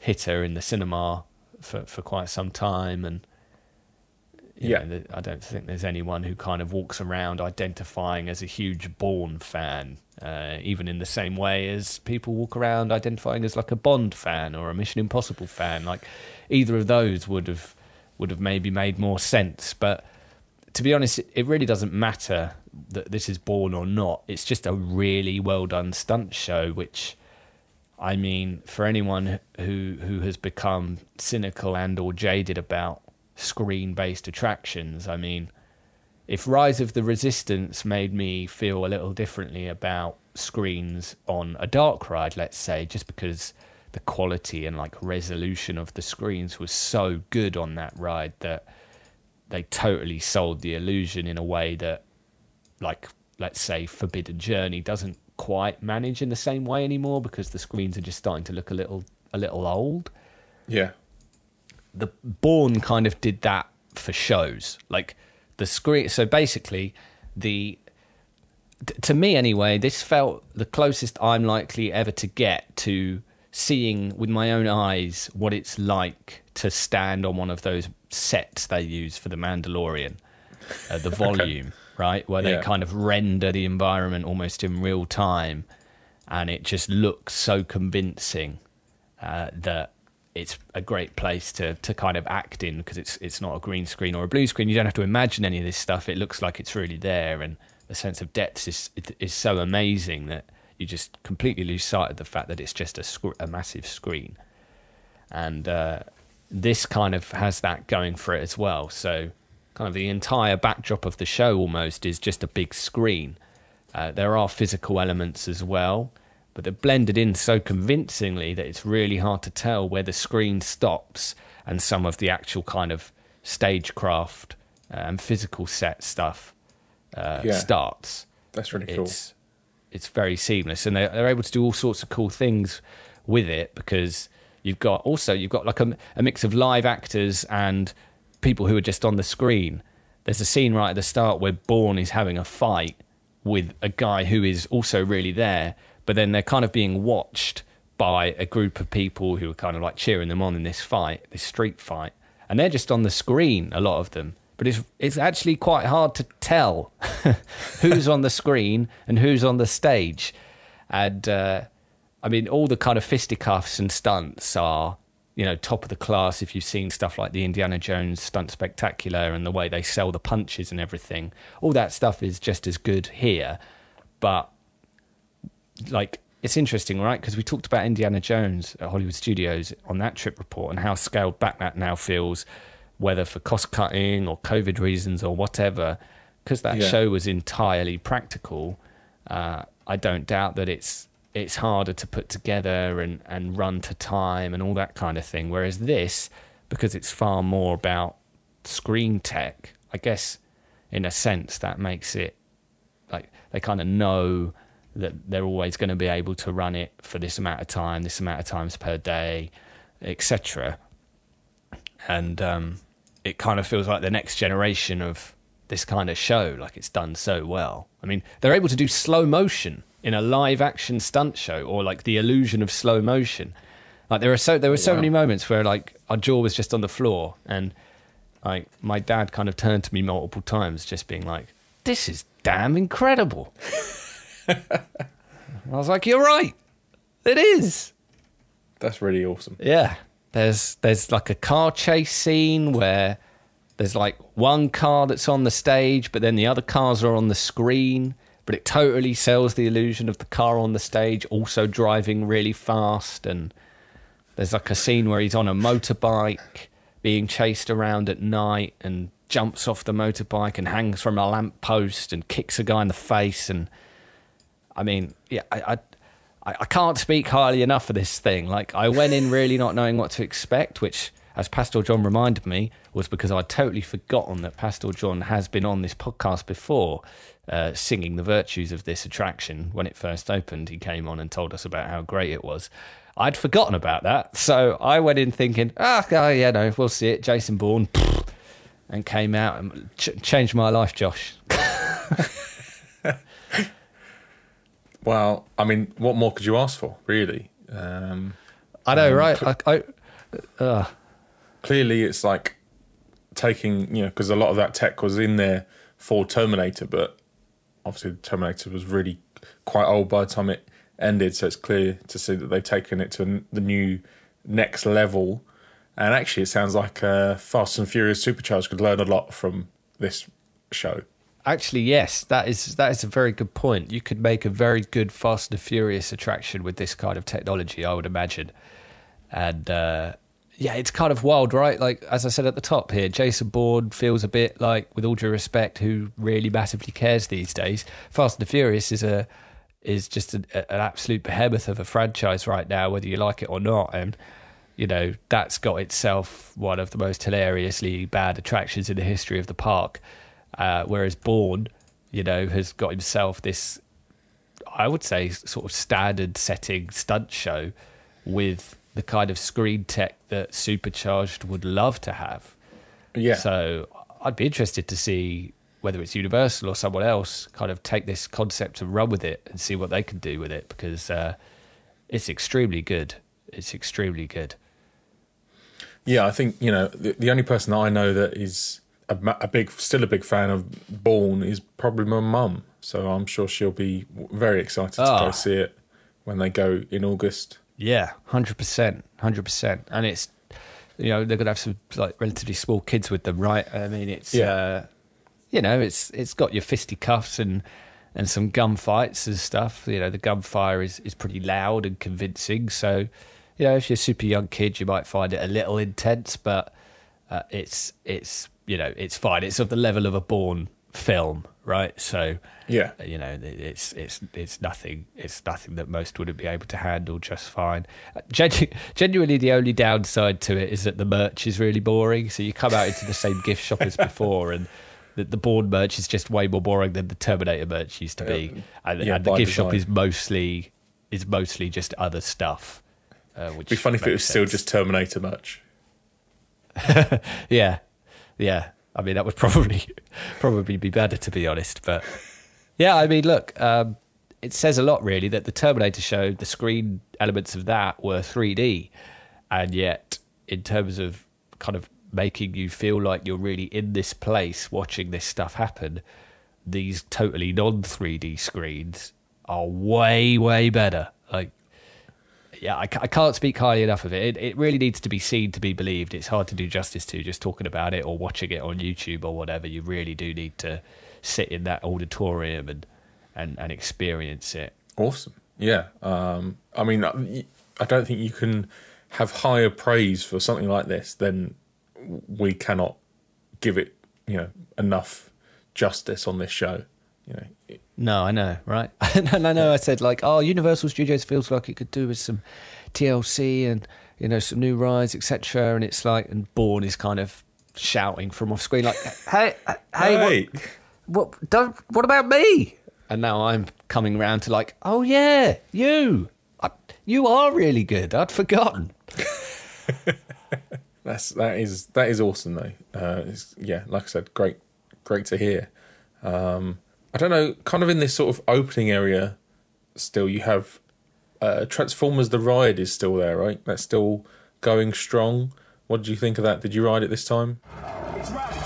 hitter in the cinema for for quite some time, and you Yeah. know, I don't think there's anyone who kind of walks around identifying as a huge Bourne fan, uh, even in the same way as people walk around identifying as like a Bond fan or a Mission Impossible fan. Like either of those would have would have maybe made more sense, but to be honest, it really doesn't matter that this is Bourne or not. It's just a really well done stunt show, which. I mean, for anyone who who has become cynical and or jaded about screen based attractions, I mean, if Rise of the Resistance made me feel a little differently about screens on a dark ride, let's say, just because the quality and like resolution of the screens was so good on that ride that they totally sold the illusion in a way that like let's say Forbidden Journey doesn't quite manage in the same way anymore because the screens are just starting to look a little a little old. Yeah. The Bourne kind of did that for shows. Like the screen so basically the to me anyway, this felt the closest I'm likely ever to get to seeing with my own eyes what it's like to stand on one of those sets they use for the Mandalorian, uh, the volume, right, where they kind of render the environment almost in real time, and it just looks so convincing uh, that it's a great place to to kind of act in because it's it's not a green screen or a blue screen. You don't have to imagine any of this stuff. It looks like it's really there, and the sense of depth is is so amazing that you just completely lose sight of the fact that it's just a sc- a massive screen. And uh, this kind of has that going for it as well. So, kind of the entire backdrop of the show almost is just a big screen. Uh, there are physical elements as well, but they're blended in so convincingly that it's really hard to tell where the screen stops and some of the actual kind of stagecraft uh, and physical set stuff uh, Yeah. starts. That's really cool. It's very seamless, and they're, they're able to do all sorts of cool things with it because you've got also you've got like a, a mix of live actors and people who are just on the screen. There's a scene right at the start where Bourne is having a fight with a guy who is also really there, but then they're kind of being watched by a group of people who are kind of like cheering them on in this fight, this street fight, and they're just on the screen, a lot of them. But it's it's actually quite hard to tell who's on the screen and who's on the stage, and uh, I mean all the kind of fisticuffs and stunts are you know top of the class if you've seen stuff like the Indiana Jones stunt spectacular and the way they sell the punches and everything. All that stuff is just as good here, but like it's interesting, right? Because we talked about Indiana Jones at Hollywood Studios on that trip report and how scaled back that now feels, whether for cost cutting or COVID reasons or whatever. Because that Yeah. show was entirely practical, uh, I don't doubt that it's it's harder to put together and, and run to time and all that kind of thing. Whereas this, because it's far more about screen tech, I guess in a sense that makes it like they kind of know that they're always going to be able to run it for this amount of time, this amount of times per day, etc. And um, it kind of feels like the next generation of this kind of show, like it's done so well. I mean, they're able to do slow motion in a live action stunt show, or like the illusion of slow motion. Like there are so there were so Wow. many moments where like our jaw was just on the floor, and like my dad kind of turned to me multiple times, just being like, "This is damn incredible." I was like, "You're right, it is." That's really awesome. Yeah. There's there's like a car chase scene where there's like one car that's on the stage, but then the other cars are on the screen. But it totally sells the illusion of the car on the stage also driving really fast. And there's like a scene where he's on a motorbike being chased around at night and jumps off the motorbike and hangs from a lamp post and kicks a guy in the face. And I mean, yeah, I, I, I I can't speak highly enough of this thing. Like, I went in really not knowing what to expect, which, as Pastor John reminded me, was because I'd totally forgotten that Pastor John has been on this podcast before, uh, singing the virtues of this attraction when it first opened. He came on and told us about how great it was. I'd forgotten about that, so I went in thinking, ah, oh, yeah, no, we'll see it. Jason Bourne, and came out and ch- changed my life, Josh. Well, I mean, what more could you ask for, really? Um, I know, Um, right? cl- I, I, uh, clearly, it's like taking, you know, because a lot of that tech was in there for Terminator, but obviously, Terminator was really quite old by the time it ended. So it's clear to see that they've taken it to the new next level. And actually, it sounds like uh, Fast and Furious Supercharged could learn a lot from this show. Actually, yes, that is that is a very good point. You could make a very good Fast and Furious attraction with this kind of technology, I would imagine. And uh, yeah, it's kind of wild, right? Like as I said at the top here, Jason Bourne feels a bit like, with all due respect, who really massively cares these days. Fast and Furious is a is just an, an absolute behemoth of a franchise right now, whether you like it or not. And you know that's got itself one of the most hilariously bad attractions in the history of the park. Uh, whereas Bourne, you know, has got himself this, I would say, sort of standard setting stunt show with the kind of screen tech that Supercharged would love to have. Yeah. So I'd be interested to see whether it's Universal or someone else kind of take this concept and run with it and see what they can do with it because uh, it's extremely good. It's extremely good. Yeah, I think you know the, the only person that I know that is a, a big, still a big fan of Bourne is probably my mum. So I'm sure she'll be very excited to Ah. go see it when they go in August. Yeah, hundred percent, hundred percent, and it's you know they're gonna have some like relatively small kids with them, right? I mean, it's Yeah. uh, you know it's it's got your fisticuffs and and some gunfights and stuff. You know, the gunfire is is pretty loud and convincing. So, you know, if you're a super young kid, you might find it a little intense, but uh, it's it's you know it's fine. It's of the level of a Bourne film, right? So Yeah, you know it's it's it's nothing it's nothing that most wouldn't be able to handle just fine. Uh, Genu- genuinely the only downside to it is that the merch is really boring. So you come out into the same gift shop as before and the, the Bourne merch is just way more boring than the terminator merch used to be. And, Yeah, and the gift shop is mostly is mostly just other stuff uh, which it'd be funny if it was makes still just Terminator merch. Yeah, yeah. I mean, that would probably probably be better to be honest. But yeah, I mean, look, um, it says a lot really that the Terminator show, the screen elements of that were 3D, and yet in terms of kind of making you feel like you're really in this place watching this stuff happen, these totally non 3D screens are way way better. Yeah, I, I can't speak highly enough of it. it. It really needs to be seen to be believed. It's hard to do justice to just talking about it or watching it on YouTube or whatever. You really do need to sit in that auditorium and and, and experience it. Awesome. Yeah. Um, I mean, I I don't think you can have higher praise for something like this than we cannot give it, you know, enough justice on this show. You know, No, I know, right? and I know I said like, oh, Universal Studios feels like it could do with some TLC and you know some new rides, etc. And it's like, and Bourne is kind of shouting from off screen like, hey, hey, what- hey, what don't what about me and now i'm coming round to like oh yeah you I, you are really good i'd forgotten that's that is that is awesome though. Uh, it's, yeah, like I said, great, great to hear. Um, I don't know, kind of in this sort of opening area, still you have uh, Transformers: The Ride is still there, right? That's still going strong. What did you think of that? Did you ride it this time? It's.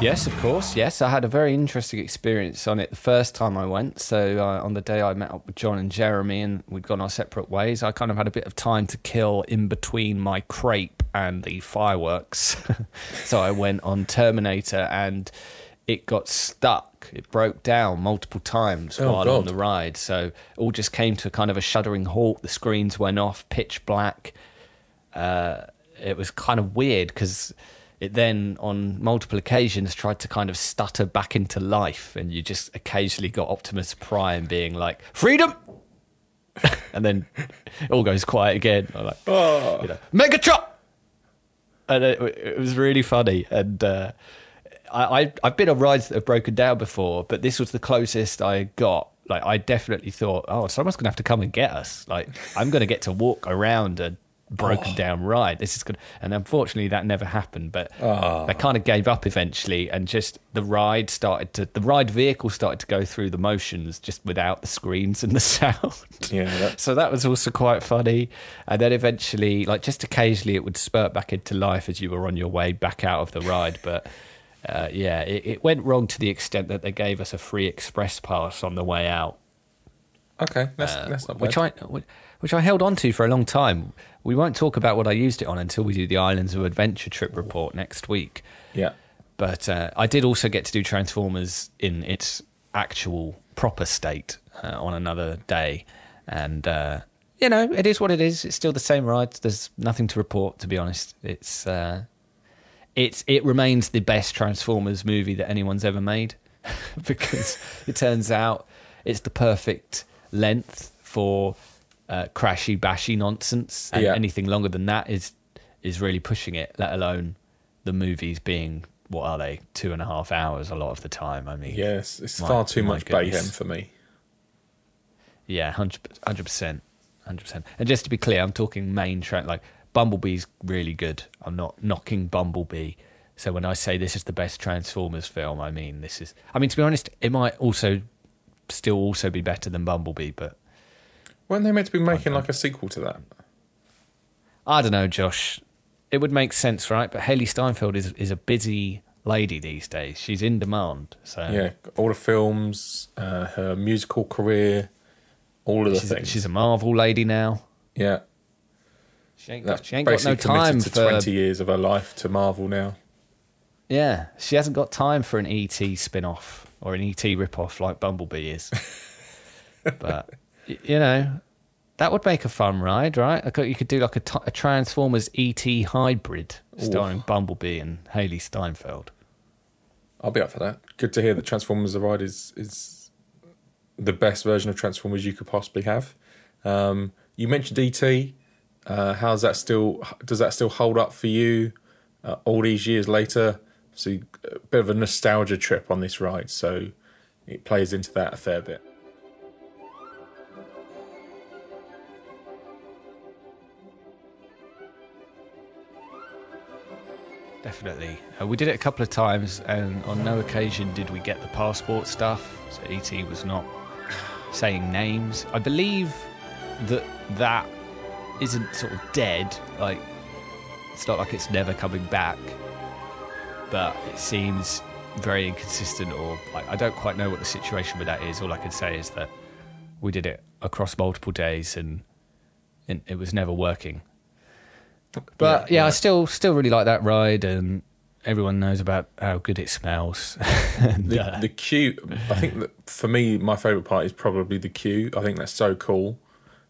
Yes of course yes. I had a very interesting experience on it the first time i went. So uh, on the day i met up with john and jeremy and we'd gone our separate ways i kind of had a bit of time to kill in between my crepe and the fireworks. So i went on terminator and it got stuck. It broke down multiple times Oh, while on the ride. So it all just came to kind of a shuddering halt. The screens went off pitch black. Uh, it was kind of weird because it then on multiple occasions tried to kind of stutter back into life and you just occasionally got optimus prime being like freedom and then it all goes quiet again I'm like oh. you know, megatron and it, it was really funny and uh, I, I I've been on rides that have broken down before, but this was the closest I got. Like I definitely thought, oh, someone's gonna have to come and get us. Like I'm gonna get to walk around a broken down ride. This is good, and unfortunately that never happened. But I kind of gave up eventually, and just the ride started to the ride vehicle started to go through the motions just without the screens and the sound. Yeah, that- so that was also quite funny. And then eventually, like just occasionally, it would spurt back into life as you were on your way back out of the ride. But uh, yeah, it, it went wrong to the extent that they gave us a free express pass on the way out, Okay, that's that's not bad. which I which I held on to for a long time. We won't talk about what I used it on until we do the Islands of Adventure trip report next week. yeah, But uh, I did also get to do Transformers in its actual proper state uh, on another day, and uh, you know it is what it is. It's still the same ride. There's nothing to report, to be honest. It's uh, it's it remains the best Transformers movie that anyone's ever made because it turns out it's the perfect length for uh, crashy bashy nonsense, and Yeah. anything longer than that is is really pushing it. Let alone the movies being what are they two and a half hours a lot of the time. I mean, Yes, it's My- far too much mayhem for me. Yeah, hundred percent, hundred percent. And just to be clear, I'm talking main track. Like Bumblebee's really good. I'm not knocking Bumblebee. So when I say this is the best Transformers film, I mean this is. I mean to be honest, it might also still also be better than Bumblebee, but Weren't they meant to be making like a sequel to that? I don't know, Josh. It would make sense, right? But Hailee Steinfeld is is a busy lady these days. She's in demand. So Yeah, all the films, uh, her musical career, all of the she's, things. she's a Marvel lady now. yeah, She ain't that got, she ain't got no time to for twenty years of her life to Marvel now. Yeah, she hasn't got time for an ET spin off or an ET rip off like Bumblebee is. but, y- you know, that would make a fun ride, right? You could do like a, t- a Transformers ET hybrid starring Bumblebee and Hailee Steinfeld. I'll be up for that. Good to hear that Transformers: The Ride is is the best version of Transformers you could possibly have. Um, you mentioned ET. Uh, how's that still? Does that still hold up for you uh, all these years later? So a bit of a nostalgia trip on this ride, so it plays into that a fair bit. Definitely. Uh, we did it a couple of times, and on no occasion did we get the passport stuff. So ET was not saying names. I believe that that isn't sort of dead. Like, it's not like it's never coming back, but it seems very inconsistent, or like, I don't quite know what the situation with that is. All I can say is that we did it across multiple days, and, and it was never working. But yeah, I still still really like that ride, and everyone knows about how good it smells. and, The, uh, the queue, I think that for me, my favourite part is probably the queue. I think that's so cool.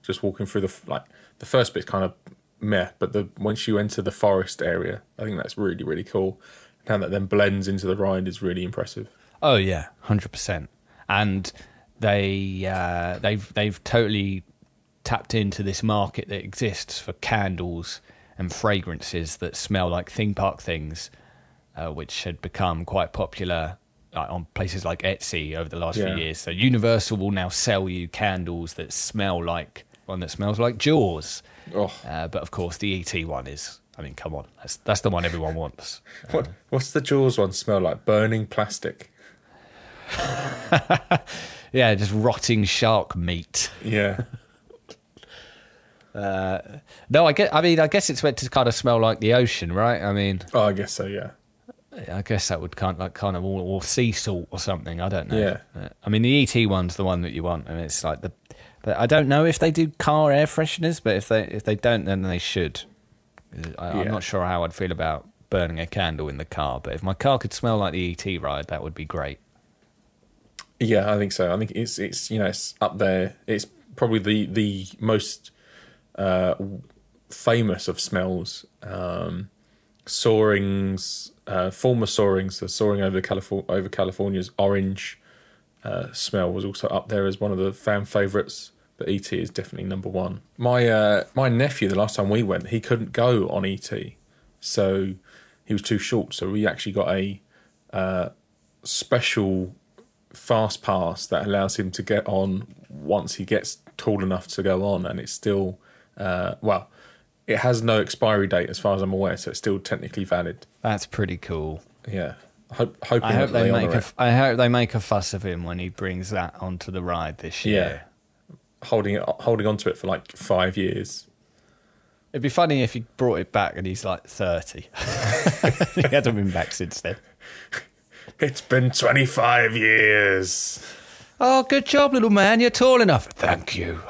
Just walking through the like the first bit's kind of meh, but the once you enter the forest area, I think that's really really cool. And how that then blends into the ride is really impressive. oh yeah, hundred percent. And they uh, they've they've totally tapped into this market that exists for candles and fragrances that smell like theme park things, uh, which had become quite popular uh, on places like Etsy over the last Yeah. few years. So Universal will now sell you candles that smell like one that smells like Jaws. Oh, Uh, but of course, the ET one is. I mean, come on, that's that's the one everyone wants. what what's the Jaws one smell like? Burning plastic. Yeah, just rotting shark meat. Yeah, No, I get. I mean, I guess it's meant to kind of smell like the ocean, right? I mean, oh, I guess so. Yeah, I guess that would kind of like kind of or, or sea salt or something. I don't know. Yeah. Uh, I mean, the ET one's the one that you want, I and it's like the. But I don't know if they do car air fresheners, but if they if they don't, then they should. I, I'm not sure how I'd feel about burning a candle in the car, but if my car could smell like the ET ride, that would be great. yeah, I think so. I think it's it's you know it's up there. It's probably the the most uh, famous of smells. Um, soarings, uh, former soarings, so soaring over California over California's orange uh, smell was also up there as one of the fan favorites. But ET is definitely number one. My uh, my nephew, the last time we went, he couldn't go on ET, so he was too short. So we actually got a uh, special fast pass that allows him to get on once he gets tall enough to go on, and it's still uh, well, it has no expiry date as far as I'm aware, so it's still technically valid. That's pretty cool. Yeah, Hope, hoping I hope that they make a, it. f- I hope they make a fuss of him when he brings that onto the ride this year. yeah, holding it holding on to it for like five years. It'd be funny if he brought it back and he's like thirty. he hasn't been back since then. It's been 25 years. Oh, good job, little man. You're tall enough. Thank you.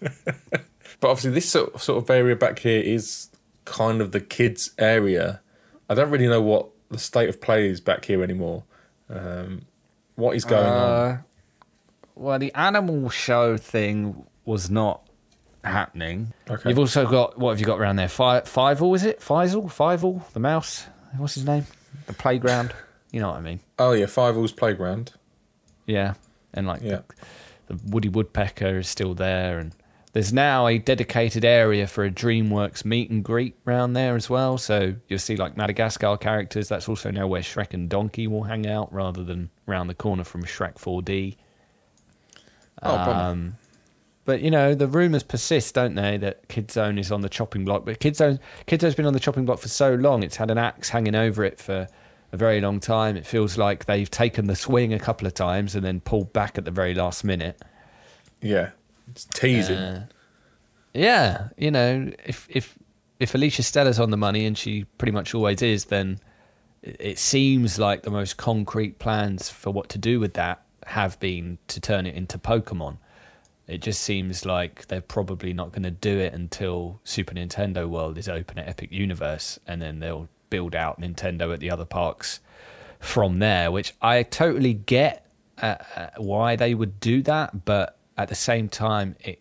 But obviously, this sort of, sort of area back here is kind of the kids' area. I don't really know what the state of play is back here anymore. Um, what is going on? Uh, well, the animal show thing was not happening. Okay. You've also got what have you got around there? Fi Fievel is it? Faisal? Fievel, the mouse. what's his name? The playground. You know what I mean? Oh yeah, Fievel's playground. Yeah, and like Yeah. the, the Woody Woodpecker is still there, and there's now a dedicated area for a DreamWorks meet and greet round there as well. So you'll see like Madagascar characters. That's also now where Shrek and Donkey will hang out, rather than round the corner from Shrek 4D. Oh. Um, but you know the rumours persist, don't they? That Kid Zone is on the chopping block. But Kid Zone, Kid Zone's been on the chopping block for so long; it's had an axe hanging over it for a very long time. It feels like they've taken the swing a couple of times and then pulled back at the very last minute. Yeah, it's teasing. Uh, yeah, you know, if if if Alicia Stella's on the money, and she pretty much always is, then it seems like the most concrete plans for what to do with that have been to turn it into Pokemon. It just seems like they're probably not going to do it until Super Nintendo World is open at Epic Universe, and then they'll build out Nintendo at the other parks from there. Which I totally get uh, uh, why they would do that, but at the same time, it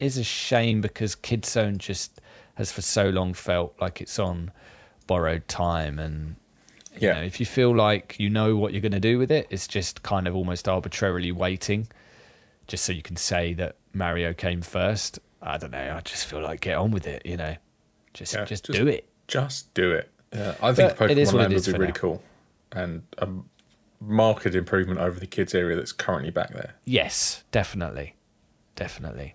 is a shame because Kidzone just has for so long felt like it's on borrowed time and you Yeah. know, if you feel like you know what you're going to do with it, it's just kind of almost arbitrarily waiting just so you can say that Mario came first. I don't know. I just feel like get on with it, you know. Just Yeah, just, just- do it. Just do it. Yeah, I think But it is Pokemon what Land is would be really now. cool, and a marked improvement over the kids area that's currently back there. Yes, definitely. Definitely.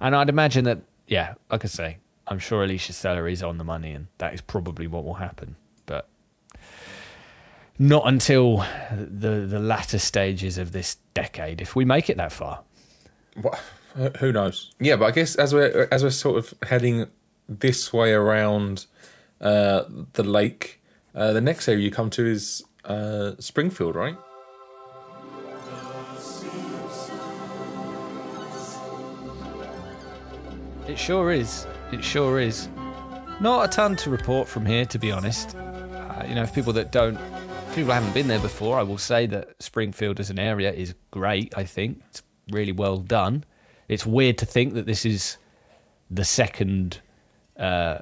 And I'd imagine that yeah, like I say, I'm sure Alicia Stella is on the money and that is probably what will happen. But not until the the latter stages of this decade, if we make it that far. What, who knows? Yeah, but I guess as we're as we're sort of heading this way around uh, the lake, uh, the next area you come to is uh, Springfield, right? It sure is. It sure is. Not a ton to report from here, to be honest. Uh, you know, if people that don't, people haven't been there before, I will say that Springfield as an area is great. I think it's really well done. It's weird to think that this is the second uh,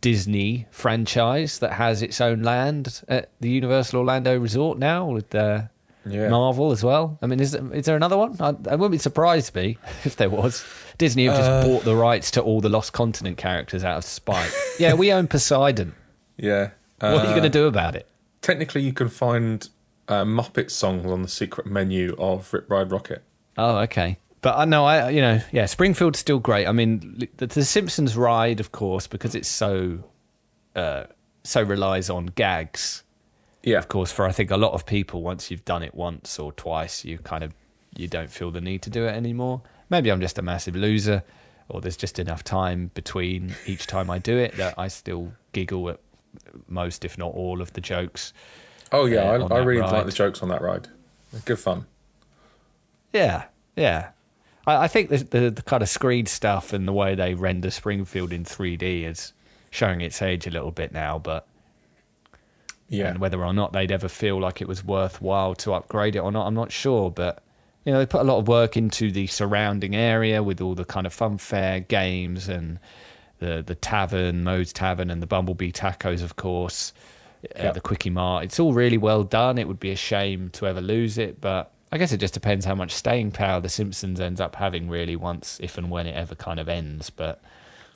Disney franchise that has its own land at the Universal Orlando Resort now with uh, Yeah. Marvel as well. I mean, is is there another one? I, I wouldn't be surprised be if there was. Disney have just Uh. bought the rights to all the Lost Continent characters out of spite. yeah, we own Poseidon. Yeah. What are you Uh, going to do about it? Technically, you can find uh, Muppet songs on the secret menu of Rip Ride Rocket. Oh, okay. But I know, I you know, yeah, Springfield's still great. I mean, the, the Simpsons ride, of course, because it's so uh, so relies on gags. Yeah, Of course, for I think a lot of people, once you've done it once or twice, you kind of you don't feel the need to do it anymore. Maybe I'm just a massive loser, or there's just enough time between each time I do it that I still giggle at most, if not all, of the jokes. Oh yeah, uh, I, I really ride. like the jokes on that ride. Good fun. Yeah, yeah. I, I think the, the the kind of screen stuff and the way they render Springfield in 3D is showing its age a little bit now, but Yeah, and whether or not they'd ever feel like it was worthwhile to upgrade it or not, I'm not sure. But you know, they put a lot of work into the surrounding area with all the kind of funfair games and the the tavern, Moe's Tavern, and the Bumblebee Tacos, of course. Uh, the Quickie Mart. It's all really well done. It would be a shame to ever lose it, but I guess it just depends how much staying power the Simpsons ends up having, really, once, if and when it ever kind of ends. But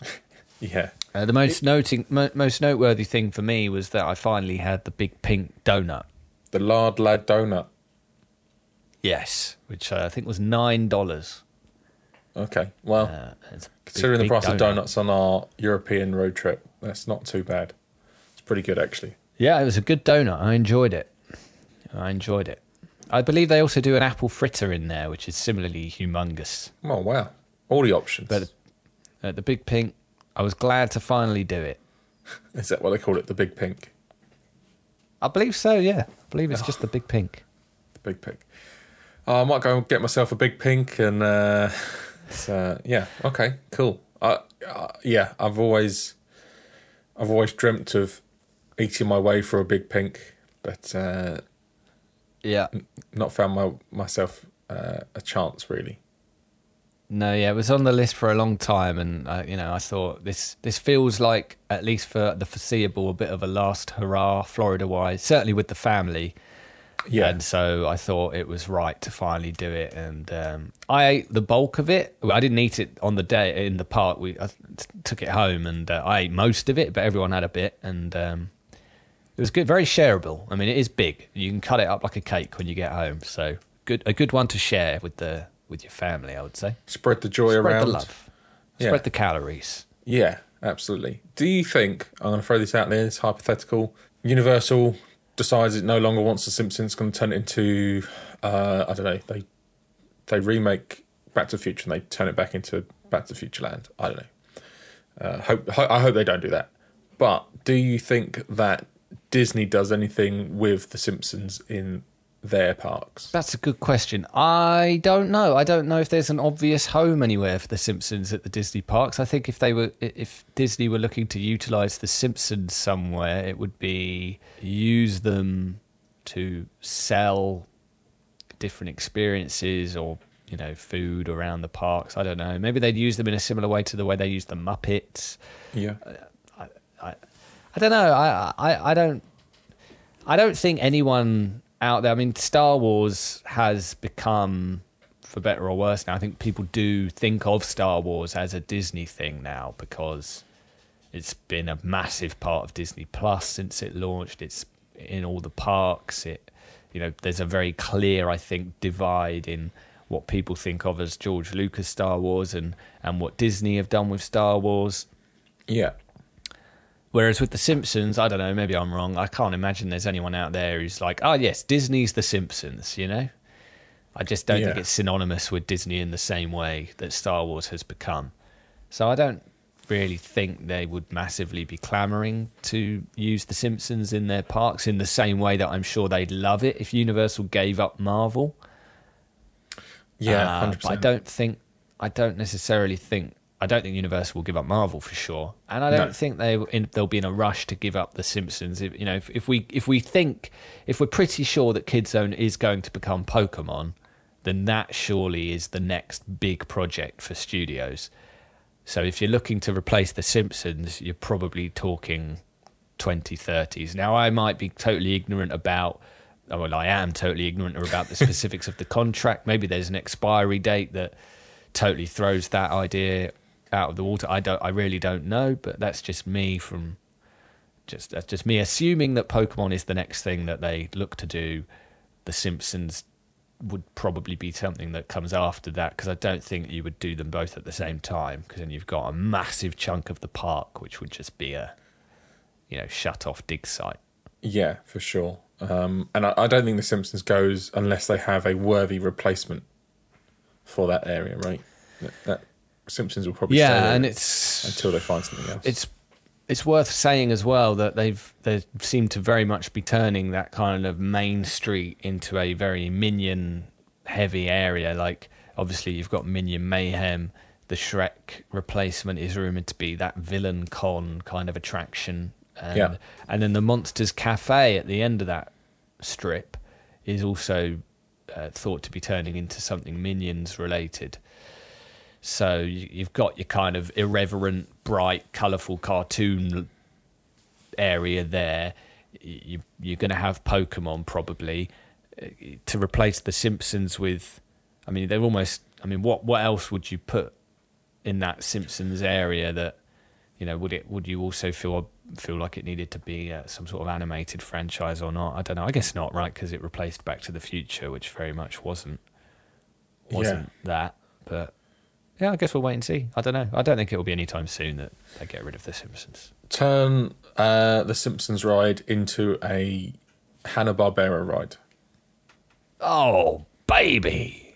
yeah. uh, the most noting, mo- most noteworthy thing for me was that I finally had the big pink donut. The Lard Lad Donut. Yes, which uh, I think was nine dollars. Okay, well, Uh, it's a big- considering the big price of donuts on our European road trip, that's not too bad. It's pretty good actually. Yeah, it was a good donut. I enjoyed it. I enjoyed it. I believe they also do an apple fritter in there, which is similarly humongous. Oh wow, all the options. But at the Big Pink, I was glad to finally do it. Is that what they call it? The Big Pink. I believe so. Yeah, I believe it's just the Big Pink. The Big Pink. Oh, I might go and get myself a Big Pink and uh, uh, yeah, okay, cool. Uh, uh, yeah, I've always, I've always dreamt of eating my way through a Big Pink, but uh, Yeah, not found my myself uh, a chance really. No, yeah, it was on the list for a long time, and uh, you know, I thought this this feels like at least for the foreseeable a bit of a last hurrah, Florida wise. Certainly with the family, Yeah. and so I thought it was right to finally do it. And um, I ate the bulk of it. I didn't eat it on the day in the park. We I t- took it home, and uh, I ate most of it, but everyone had a bit, and um, it was good, very shareable. I mean, it is big. You can cut it up like a cake when you get home. So good, a good one to share with the with your family, I would say. Spread the joy around. Spread around. the love. Yeah. Spread the calories. Yeah, absolutely. Do you think I'm going to throw this out there? It's hypothetical. Universal decides it no longer wants The Simpsons. Going to turn it into uh, I don't know. They they remake Back to the Future and they turn it back into Back to the Future Land. I don't know. Uh, hope ho- I hope they don't do that. But do you think that Disney does anything with The Simpsons in their parks? That's a good question. I don't know. I don't know if there's an obvious home anywhere for the Simpsons at the Disney parks. I think if they were, if Disney were looking to utilize the Simpsons somewhere, it would be use them to sell different experiences or you know food around the parks. I don't know. Maybe they'd use them in a similar way to the way they use the Muppets. Yeah. Uh, I don't know. I, I I don't I don't think anyone out there. I mean, Star Wars has become, for better or worse, now. I think people do think of Star Wars as a Disney thing now because it's been a massive part of Disney Plus since it launched. It's in all the parks. It, you know, there's a very clear, I think, divide in what people think of as George Lucas Star Wars and and what Disney have done with Star Wars. Yeah. Whereas with The Simpsons, I don't know, maybe I'm wrong. I can't imagine there's anyone out there who's like, oh, yes, Disney's The Simpsons, you know? I just don't think it's synonymous with Disney in the same way that Star Wars has become. So I don't really think they would massively be clamoring to use The Simpsons in their parks in the same way that I'm sure they'd love it if Universal gave up Marvel. Yeah. Uh, I don't think I don't necessarily think I don't think Universal will give up Marvel for sure, and I don't No. think they in, they'll be in a rush to give up the Simpsons. If, you know, if, if we if we think if we're pretty sure that Kid Zone is going to become Pokemon, then that surely is the next big project for studios. So if you're looking to replace the Simpsons, you're probably talking 2030s. Now I might be totally ignorant about oh, well I am totally ignorant about the specifics of the contract. Maybe there's an expiry date that totally throws that idea out of the water. I don't I really don't know, but that's just me from just that's just me assuming that Pokemon is the next thing that they look to do. The Simpsons would probably be something that comes after that because I don't think you would do them both at the same time because then you've got a massive chunk of the park which would just be a you know shut off dig site. Yeah, for sure. Um, and I, I don't think The Simpsons goes unless they have a worthy replacement for that area, right? That, that Simpsons will probably stay Yeah, and it's until they find something else. it's it's worth saying as well that they've they seem to very much be turning that kind of main street into a very minion heavy area. Like obviously you've got Minion Mayhem, the Shrek replacement is rumored to be that Villain-Con kind of attraction. And, Yeah. and then the Monsters Cafe at the end of that strip is also uh, thought to be turning into something Minions related. So you- you've got your kind of irreverent, bright, colourful cartoon area there. You, you're going to have Pokemon probably Uh, to replace the Simpsons with. I mean, they're almost. I mean, what what else would you put in that Simpsons area that you know? Would it? Would you also feel feel like it needed to be uh, some sort of animated franchise or not? I don't know. I guess not, right? Because it replaced Back to the Future, which very much wasn't wasn't that. But yeah, I guess we'll wait and see. I don't know. I don't think it will be anytime soon that they get rid of the Simpsons. Turn uh, the Simpsons ride into a Hanna Barbera ride. Oh, baby.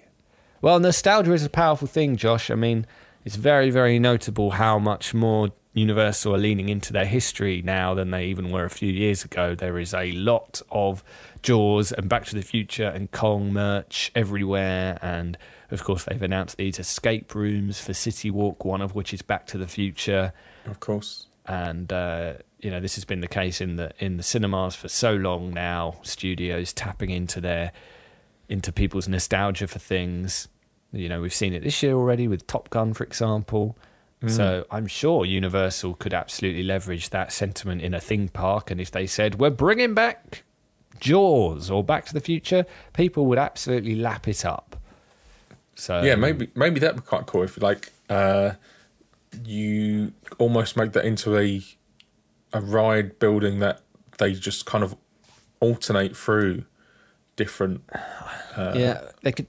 Well, nostalgia is a powerful thing, Josh. I mean, it's very, very notable how much more Universal are leaning into their history now than they even were a few years ago. There is a lot of Jaws and Back to the Future and Kong merch everywhere. And of course, they've announced these escape rooms for City Walk, one of which is Back to the Future Of course. and uh, you know this has been the case in the in the cinemas for so long now. Studios tapping into their into people's nostalgia for things. You know, we've seen it this year already with Top Gun, for example. So I'm sure Universal could absolutely leverage that sentiment in a theme park. And if they said, we're bringing back Jaws or Back to the Future, people would absolutely lap it up. So Yeah, maybe maybe that'd be quite cool if like uh, you almost make that into a a ride building that they just kind of alternate through different. yeah, they could.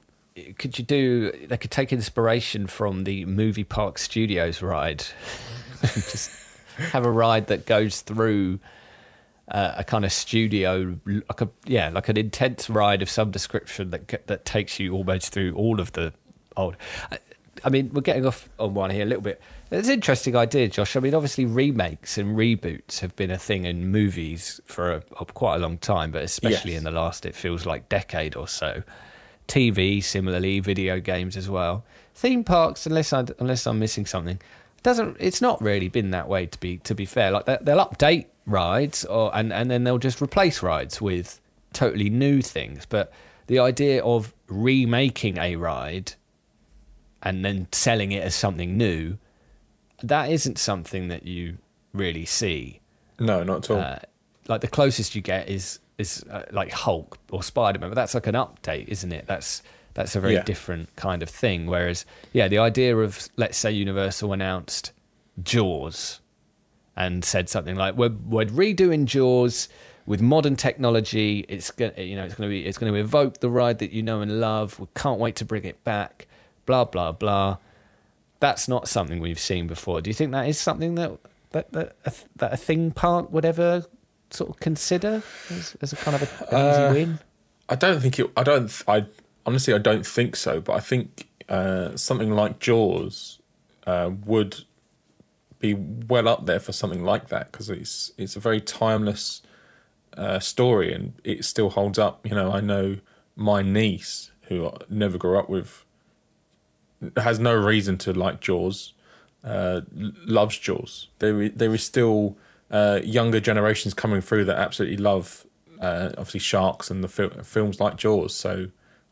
Could you do? They could take inspiration from the Movie Park Studios ride. Just have a ride that goes through uh, a kind of studio, like a yeah, like an intense ride of some description that that takes you almost through all of the old. I, I mean, we're getting off on one here a little bit. It's an interesting idea, Josh. I mean, obviously, remakes and reboots have been a thing in movies for a, a- quite a long time, but especially Yes. in the last, it feels like decade or so. TV, similarly, video games as well. Theme parks, unless I unless I'm missing something, doesn't. It's not really been that way to be to be fair. Like they- they'll update rides, or and and then they'll just replace rides with totally new things. But the idea of remaking a ride and then selling it as something new, that isn't something that you really see. No, not at all. Uh, like the closest you get is is uh, like Hulk or Spider Man, but that's like an update, isn't it? That's that's a very Yeah. different kind of thing. Whereas, yeah, the idea of let's say Universal announced Jaws and said something like we're we're redoing Jaws with modern technology. It's going you know it's going to be it's going to evoke the ride that you know and love. We can't wait to bring it back. Blah blah blah. That's not something we've seen before. Do you think that is something that that that a, that a theme park would ever sort of consider as, as a kind of a, an Uh, easy win? I don't think it. I don't. I honestly, I don't think so. But I think uh, something like Jaws uh, would be well up there for something like that because it's it's a very timeless uh, story and it still holds up. You know, I know my niece who never grew up with has no reason to like Jaws. Uh, loves Jaws. There there is still uh, younger generations coming through that absolutely love, uh, obviously sharks and the fil- films like Jaws. So,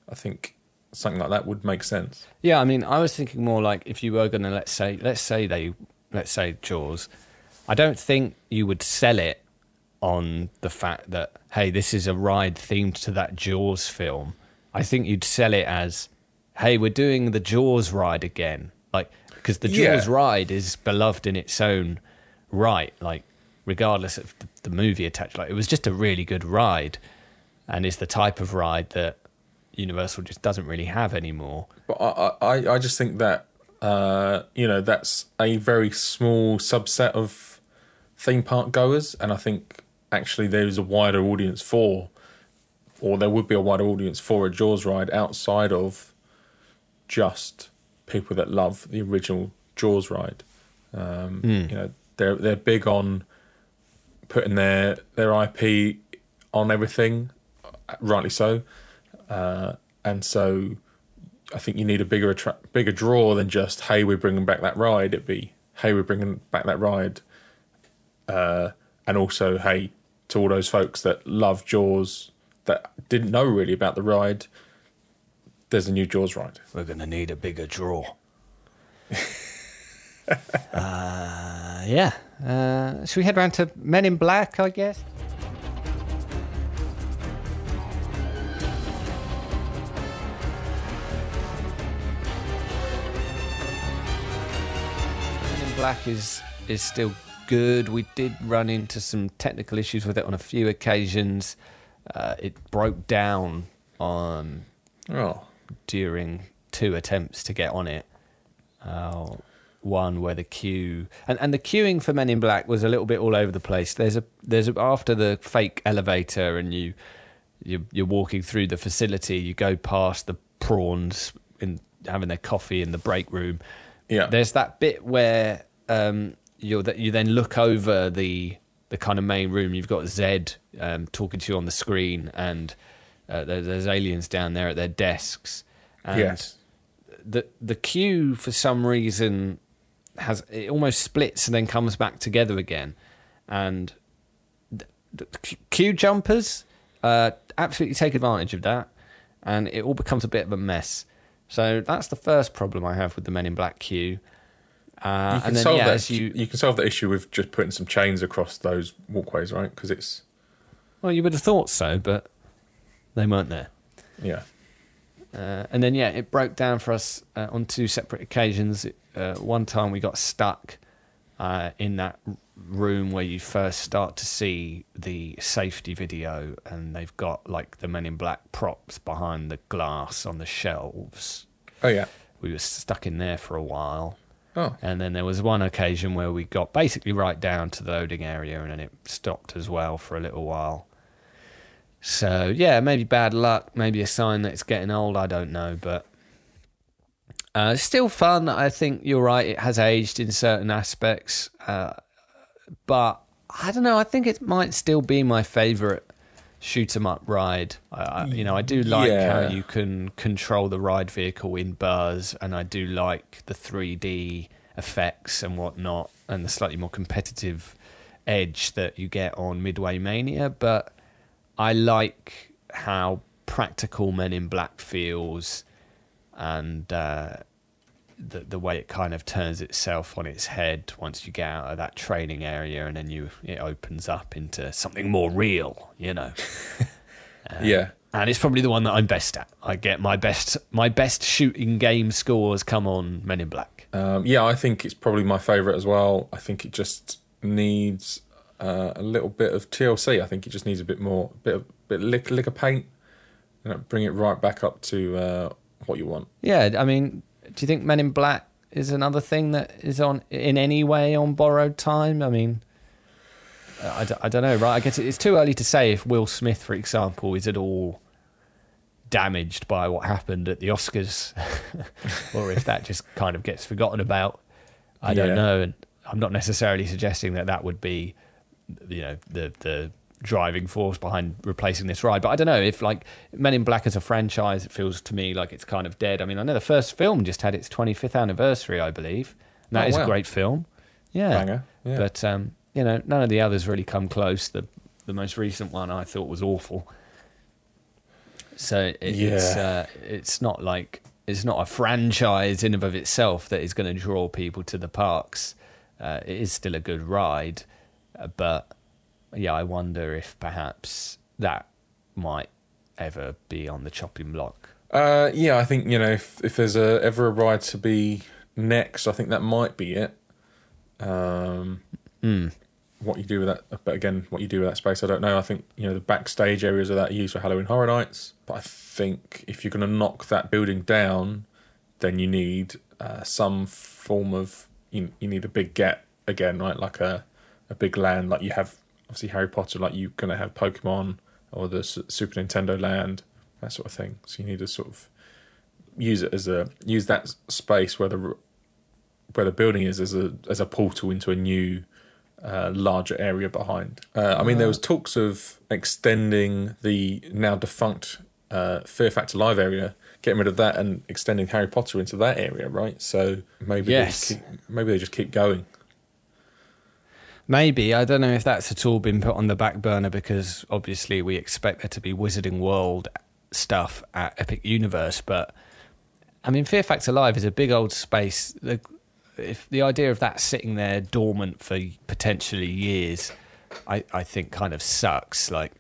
I think something like that would make sense. Yeah, I mean, I was thinking more like if you were going to let's say let's say they let's say Jaws, I don't think you would sell it on the fact that hey, this is a ride themed to that Jaws film. I think you'd sell it as hey, we're doing the Jaws ride again, like because the Yeah. Jaws ride is beloved in its own right, like regardless of the, the movie attached. Like it was just a really good ride, and is the type of ride that Universal just doesn't really have anymore. But I, I, I just think that uh, you know that's a very small subset of theme park goers, and I think actually there is a wider audience for, or there would be a wider audience for a Jaws ride outside of just people that love the original Jaws ride. Um, You know, they're they're big on putting their their IP on everything, rightly so, uh, and so I think you need a bigger attra- bigger draw than just hey we're bringing back that ride. It'd be hey we're bringing back that ride, uh, and also hey to all those folks that love Jaws that didn't know really about the ride. There's a new Jaws ride. We're going to need a bigger draw. uh, yeah. Uh, should we head round to Men in Black, I guess? Black is is still good. We did run into some technical issues with it on a few occasions. Uh, it broke down on Oh, during two attempts to get on it. Uh, one where the queue and, and the queuing for Men in Black was a little bit all over the place. There's a there's a, after the fake elevator and you you you're walking through the facility. You go past the prawns in having their coffee in the break room. Yeah. There's that bit where um, you that you then look over the the kind of main room. You've got Zed um, talking to you on the screen, and uh, there, there's aliens down there at their desks. And yes. the the queue for some reason has it almost splits and then comes back together again, and the, the queue jumpers uh, absolutely take advantage of that, and it all becomes a bit of a mess. So that's the first problem I have with the Men in Black queue. Uh, You can and then solve yeah, that. as you you can solve the issue with just putting some chains across those walkways, right? Because it's well, you would have thought so, but they weren't there. yeah, Uh, and then yeah, it broke down for us uh, on two separate occasions. Uh, one time we got stuck uh, in that room where you first start to see the safety video, and they've got like the Men in Black props behind the glass on the shelves. oh yeah, We were stuck in there for a while. Oh And then there was one occasion where we got basically right down to the loading area and then it stopped as well for a little while. So, yeah, maybe bad luck, maybe a sign that it's getting old, I don't know. But uh, still fun. I think you're right, it has aged in certain aspects. Uh, but I don't know, I think it might still be my favourite shoot 'em up ride. I, you know, I do like Yeah. how you can control the ride vehicle in Buzz, and I do like the 3D effects and whatnot, and the slightly more competitive edge that you get on Midway Mania. But I like how practical Men in Black feels, and uh, the the way it kind of turns itself on its head once you get out of that training area, and then you it opens up into something more real, you know. yeah. and it's probably the one that I'm best at. I get my best my best shooting game scores come on Men in Black. Um, yeah, I think it's probably my favourite as well. I think it just needs uh, a little bit of TLC. I think it just needs a bit more, bit of bit of lick, lick of paint, and it'll bring it right back up to uh, what you want. Yeah, I mean, do you think Men in Black is another thing that is on in any way on borrowed time? I mean, I, d- I don't know, right? I guess it's too early to say if Will Smith, for example, is at all damaged by what happened at the Oscars, or if that just kind of gets forgotten about. I Yeah. don't know, and I'm not necessarily suggesting that that would be, you know, the the driving force behind replacing this ride. But I don't know if like Men in Black as a franchise, it feels to me like it's kind of dead. I mean, I know the first film just had its 25th anniversary, I believe. And that Oh, is wow. a great film. Yeah, yeah. but um, you know, none of the others really come close. The the most recent one I thought was awful. So it, it's uh, it's not like it's not a franchise in and of itself that is going to draw people to the parks. Uh, it is still a good ride, uh, but yeah, I wonder if perhaps that might ever be on the chopping block. Uh, yeah, I think you know if if there's a, ever a ride to be next, I think that might be it. Um, What you do with that, but again, what you do with that space, I don't know. I think you know the backstage areas of that are used for Halloween Horror Nights, but I think if you're going to knock that building down, then you need uh, some form of you, you need a big get again, right? Like a a big land, like you have obviously Harry Potter, like you're going to have Pokemon or the S- Super Nintendo land, that sort of thing. So you need to sort of use it as a use that space where the where the building is as a as a portal into a new uh, larger area behind. Uh, I mean, there was talks of extending the now defunct uh, Fear Factor Live area, getting rid of that, and extending Harry Potter into that area, right? So maybe Yes. they just keep, maybe they just keep going. Maybe I don't know if that's at all been put on the back burner because obviously we expect there to be Wizarding World stuff at Epic Universe, but I mean, Fear Factor Live is a big old space. The, if the idea of that sitting there dormant for potentially years, I, I think kind of sucks. Like,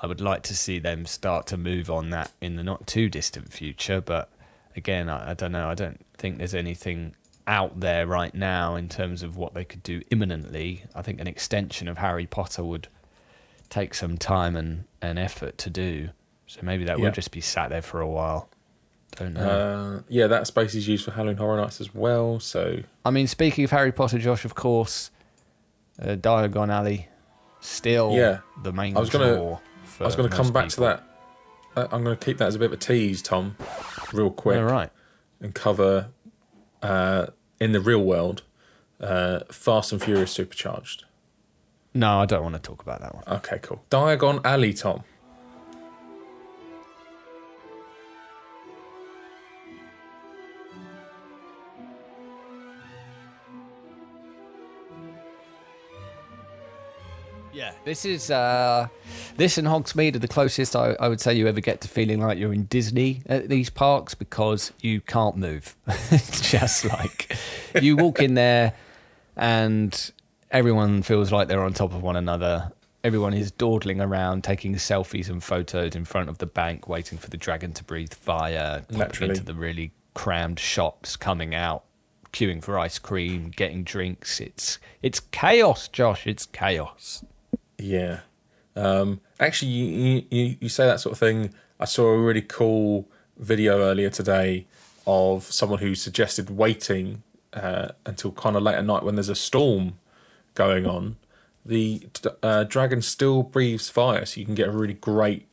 I would like to see them start to move on that in the not too distant future, but again, I, I don't know. I don't think there's anything out there right now in terms of what they could do imminently. I think an extension of Harry Potter would take some time and, and effort to do. So maybe that Yeah. will just be sat there for a while. Don't know. Uh, yeah, that space is used for Halloween Horror Nights as well. So I mean, speaking of Harry Potter, Josh, of course, uh, Diagon Alley, still Yeah. the main I was gonna- I was going to come back to that. Uh, I'm going to keep that as a bit of a tease, Tom, real quick. All right. and cover uh, in the real world uh, Fast and Furious Supercharged. No, I don't want to talk about that one. Okay, cool. Diagon Alley, Tom. Yeah, this is uh, this and Hogsmeade are the closest I, I would say you ever get to feeling like you're in Disney at these parks because you can't move. it's just like you walk in there and everyone feels like they're on top of one another. Everyone is dawdling around, taking selfies and photos in front of the bank, waiting for the dragon to breathe fire. into the really crammed shops, coming out, queuing for ice cream, getting drinks. It's it's chaos, Josh. It's chaos. Yeah. Um, actually, you, you, you say that sort of thing. I saw a really cool video earlier today of someone who suggested waiting uh, until kind of late at night when there's a storm going on. The uh, dragon still breathes fire, so you can get a really great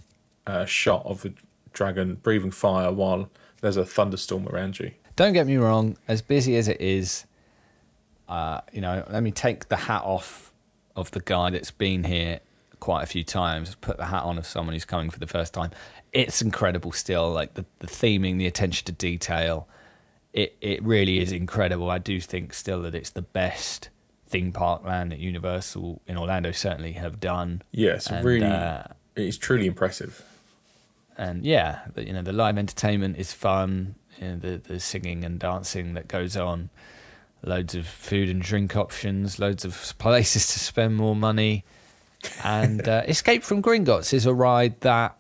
uh, shot of the dragon breathing fire while there's a thunderstorm around you. don't get me wrong, as busy as it is, uh, you know, let me take the hat off of the guy that's been here quite a few times, put the hat on of someone who's coming for the first time. It's incredible still, like the, the theming, the attention to detail. It it really is incredible. I do think still that it's the best theme park land that Universal in Orlando certainly have done. Yes, really, uh, it's truly impressive. and yeah, the, you know the live entertainment is fun. You know, the the singing and dancing that goes on, loads of food and drink options, loads of places to spend more money, and uh, Escape from Gringotts is a ride that,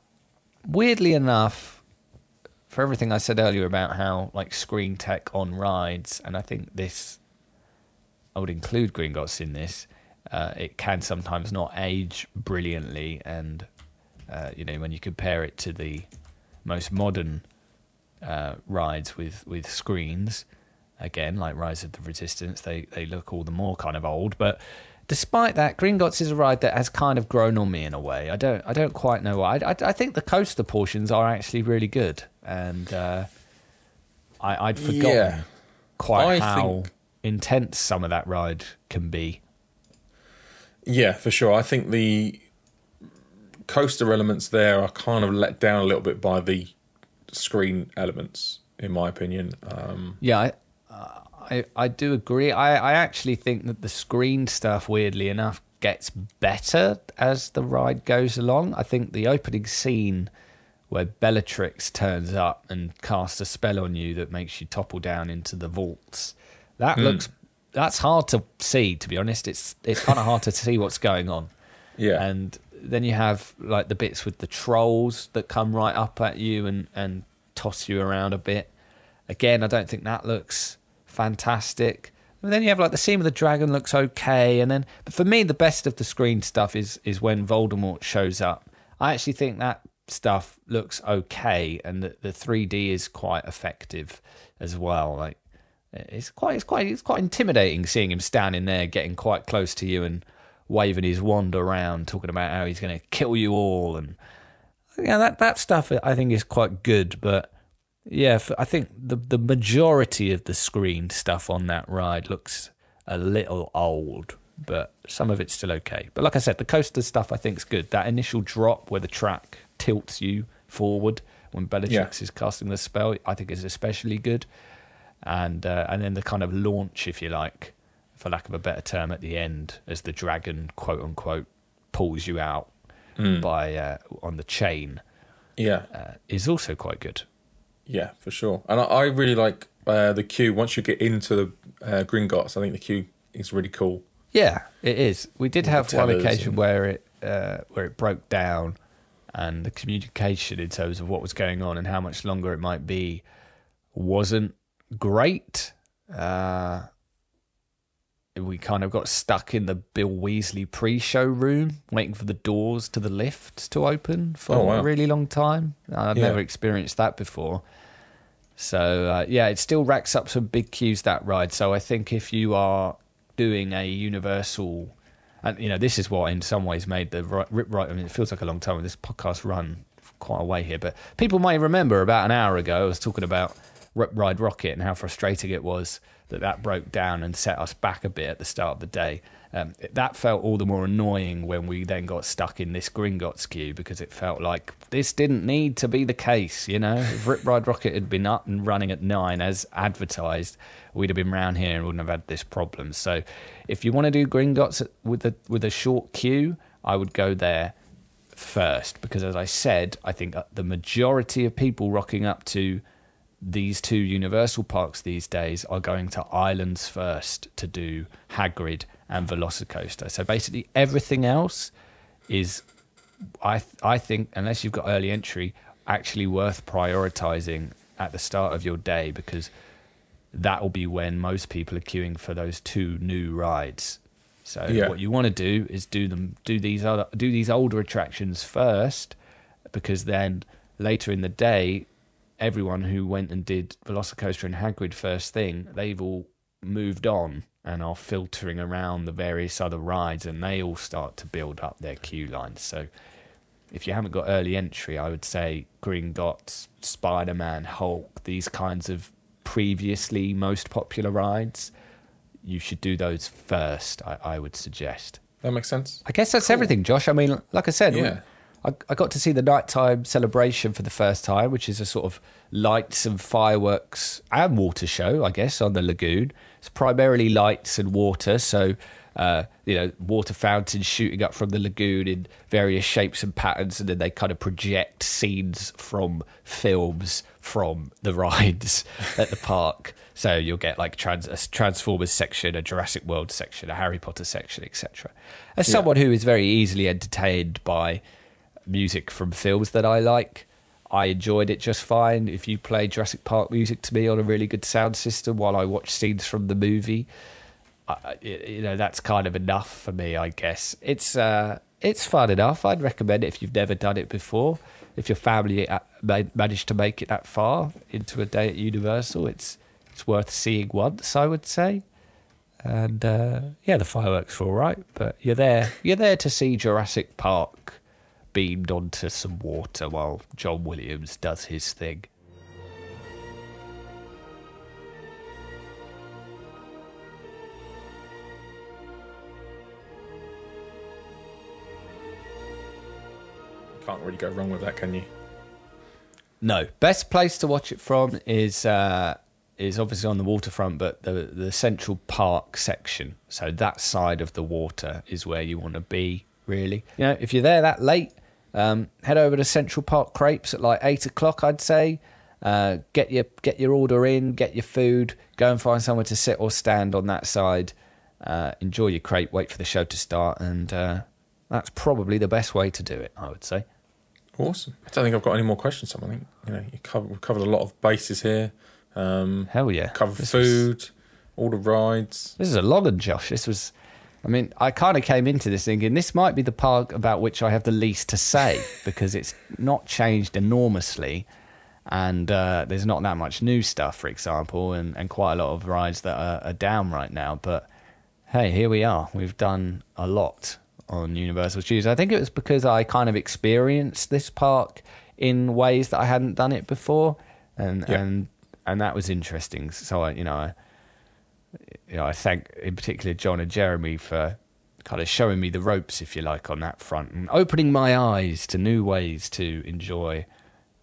weirdly enough, for everything I said earlier about how like screen tech on rides, and I think this, I would include Gringotts in this. Uh, it can sometimes not age brilliantly, and uh, you know when you compare it to the most modern uh, rides with with screens, again like Rise of the Resistance, they they look all the more kind of old. But despite that, Gringotts is a ride that has kind of grown on me in a way. I don't I don't quite know why. I, I, I think the coaster portions are actually really good, and uh, I, I'd forgotten Yeah. quite I how think- intense some of that ride can be. Yeah, for sure. I think the coaster elements there are kind of let down a little bit by the screen elements, in my opinion. Um, Yeah, I, I I do agree. I, I actually think that the screen stuff, weirdly enough, gets better as the ride goes along. I think the opening scene where Bellatrix turns up and casts a spell on you that makes you topple down into the vaults. That hmm. looks that's hard to see. To be honest, it's it's kind of hard to see what's going on. yeah, And then you have like the bits with the trolls that come right up at you and, and toss you around a bit. Again, I don't think that looks fantastic. And then you have like the scene with the dragon looks okay, and then but for me the best of the screen stuff is is when Voldemort shows up. I actually think that stuff looks okay, and the the three D is quite effective as well. Like it's quite it's quite it's quite intimidating seeing him standing there, getting quite close to you and waving his wand around, talking about how he's going to kill you all, and yeah, that that stuff I think is quite good. But yeah, I think the the majority of the screen stuff on that ride looks a little old, but some of it's still okay. But like I said, the coaster stuff I think is good. That initial drop where the track tilts you forward when Bellatrix is casting the spell, I think is especially good. And uh, and then the kind of launch, if you like, for lack of a better term, at the end as the dragon quote unquote pulls you out by uh, on the chain yeah, uh, is also quite good. Yeah, for sure. And I, I really like uh, the queue. Once you get into the uh, Gringotts, I think the queue is really cool. Yeah, it is. We did have one occasion and- where it uh, where it broke down, and the communication in terms of what was going on and how much longer it might be wasn't great. Uh, we kind of got stuck in the Bill Weasley pre-show room, waiting for the doors to the lift to open for Oh, wow. a really long time. I've Yeah. never experienced that before. So uh, yeah, it still racks up some big queues that ride. So I think if you are doing a universal, and you know this is what in some ways made the ri- rip right. I mean, it feels like a long time. This podcast run quite a way here, but people might remember about an hour ago I was talking about Rip Ride Rocket and how frustrating it was that that broke down and set us back a bit at the start of the day. Um, that felt all the more annoying when we then got stuck in this Gringotts queue because it felt like this didn't need to be the case. You know, if Rip Ride Rocket had been up and running at nine as advertised, we'd have been round here and wouldn't have had this problem. So, if you want to do Gringotts with a with a short queue, I would go there first because, as I said, I think the majority of people rocking up to these two Universal parks these days are going to islands first to do Hagrid and Velocicoaster. So basically, everything else is, I I think, unless you've got early entry, actually worth prioritizing at the start of your day because that will be when most people are queuing for those two new rides. So Yeah. what you want to do is do them do these other do these older attractions first because then later in the day everyone who went and did Velocicoaster and Hagrid first thing they've all moved on and are filtering around the various other rides and they all start to build up their queue lines. So if you haven't got early entry, I would say Gringotts, Spider Man, Hulk, these kinds of previously most popular rides, you should do those first, I, I would suggest. That makes sense. I guess that's everything, Josh. I mean, like I said, Yeah. I, I got to see the nighttime celebration for the first time, which is a sort of lights and fireworks and water show, I guess, on the lagoon. It's primarily lights and water, so uh, you know, water fountains shooting up from the lagoon in various shapes and patterns, and then they kind of project scenes from films from the rides at the park. So you'll get like trans- a Transformers section, a Jurassic World section, a Harry Potter section, etc. As someone who is very easily entertained by music from films that I like, I enjoyed it just fine. If you play Jurassic Park music to me on a really good sound system while I watch scenes from the movie, I, you know that's kind of enough for me, I guess. It's uh, it's fun enough. I'd recommend it if you've never done it before. If your family uh, managed to make it that far into a day at Universal, it's it's worth seeing once, I would say. And uh, yeah, the fireworks are all right, but you're there. You're there to see Jurassic Park beamed onto some water while John Williams does his thing. Can't really go wrong with that, can you? No, best place to watch it from is uh, is obviously on the waterfront, but the the Central Park section. So that side of the water is where you want to be. Really, you know, if you're there that late, um, head over to Central Park Crepes at like eight o'clock. I'd say. Uh, get your get your order in, get your food, go and find somewhere to sit or stand on that side. Uh, enjoy your crepe, wait for the show to start, and uh, that's probably the best way to do it. I would say. Awesome. I don't think I've got any more questions. Tom. I think you know you covered, we've covered a lot of bases here. Um, Hell yeah, covered This was- food, all the rides. This is a long one, Josh. This was, I mean, I kind of came into this thinking this might be the park about which I have the least to say because it's not changed enormously, and uh, there's not that much new stuff, for example, and, and quite a lot of rides that are, are down right now. But hey, here we are. We've done a lot on Universal Studios. I think it was because I kind of experienced this park in ways that I hadn't done it before, and Yeah. and and that was interesting. So I, you know, I, you know, I thank in particular John and Jeremy for kind of showing me the ropes, if you like, on that front and opening my eyes to new ways to enjoy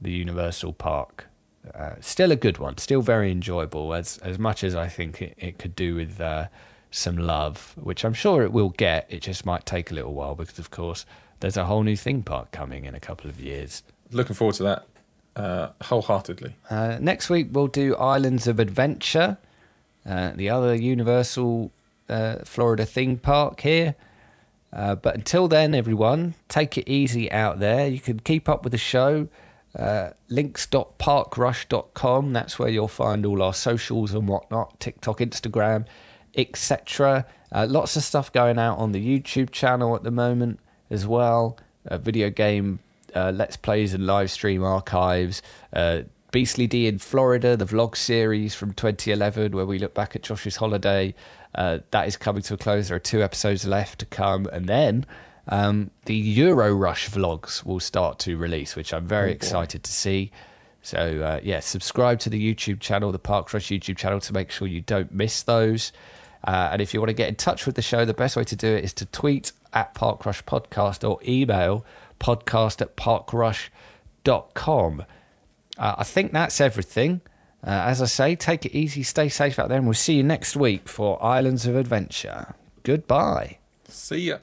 the Universal Park. Uh, still a good one, still very enjoyable, as as much as I think it, it could do with uh, some love, which I'm sure it will get. It just might take a little while because, of course, there's a whole new theme park coming in a couple of years. Looking forward to that uh, wholeheartedly. Uh, next week we'll do Islands of Adventure, uh, the other Universal uh, Florida theme park here. Uh, but until then, everyone, take it easy out there. You can keep up with the show. Uh, links.parkrush.com. That's where you'll find all our socials and whatnot TikTok, Instagram, etc. Uh, lots of stuff going out on the YouTube channel at the moment as well. Uh, video game uh, Let's Plays and live stream archives. Beastie Boys in Florida, the vlog series from 2011, where we look back at Josh's holiday. Uh, that is coming to a close. There are two episodes left to come. And then um, the Euro Rush vlogs will start to release, which I'm very excited to see. So uh, yeah, subscribe to the YouTube channel, the Park Rush YouTube channel, to make sure you don't miss those. Uh, and if you want to get in touch with the show, the best way to do it is to tweet at Park Rush Podcast or email podcast at parkrush.com. Uh, I think that's everything. Uh, as I say, take it easy, stay safe out there, and we'll see you next week for Islands of Adventure. Goodbye. See ya.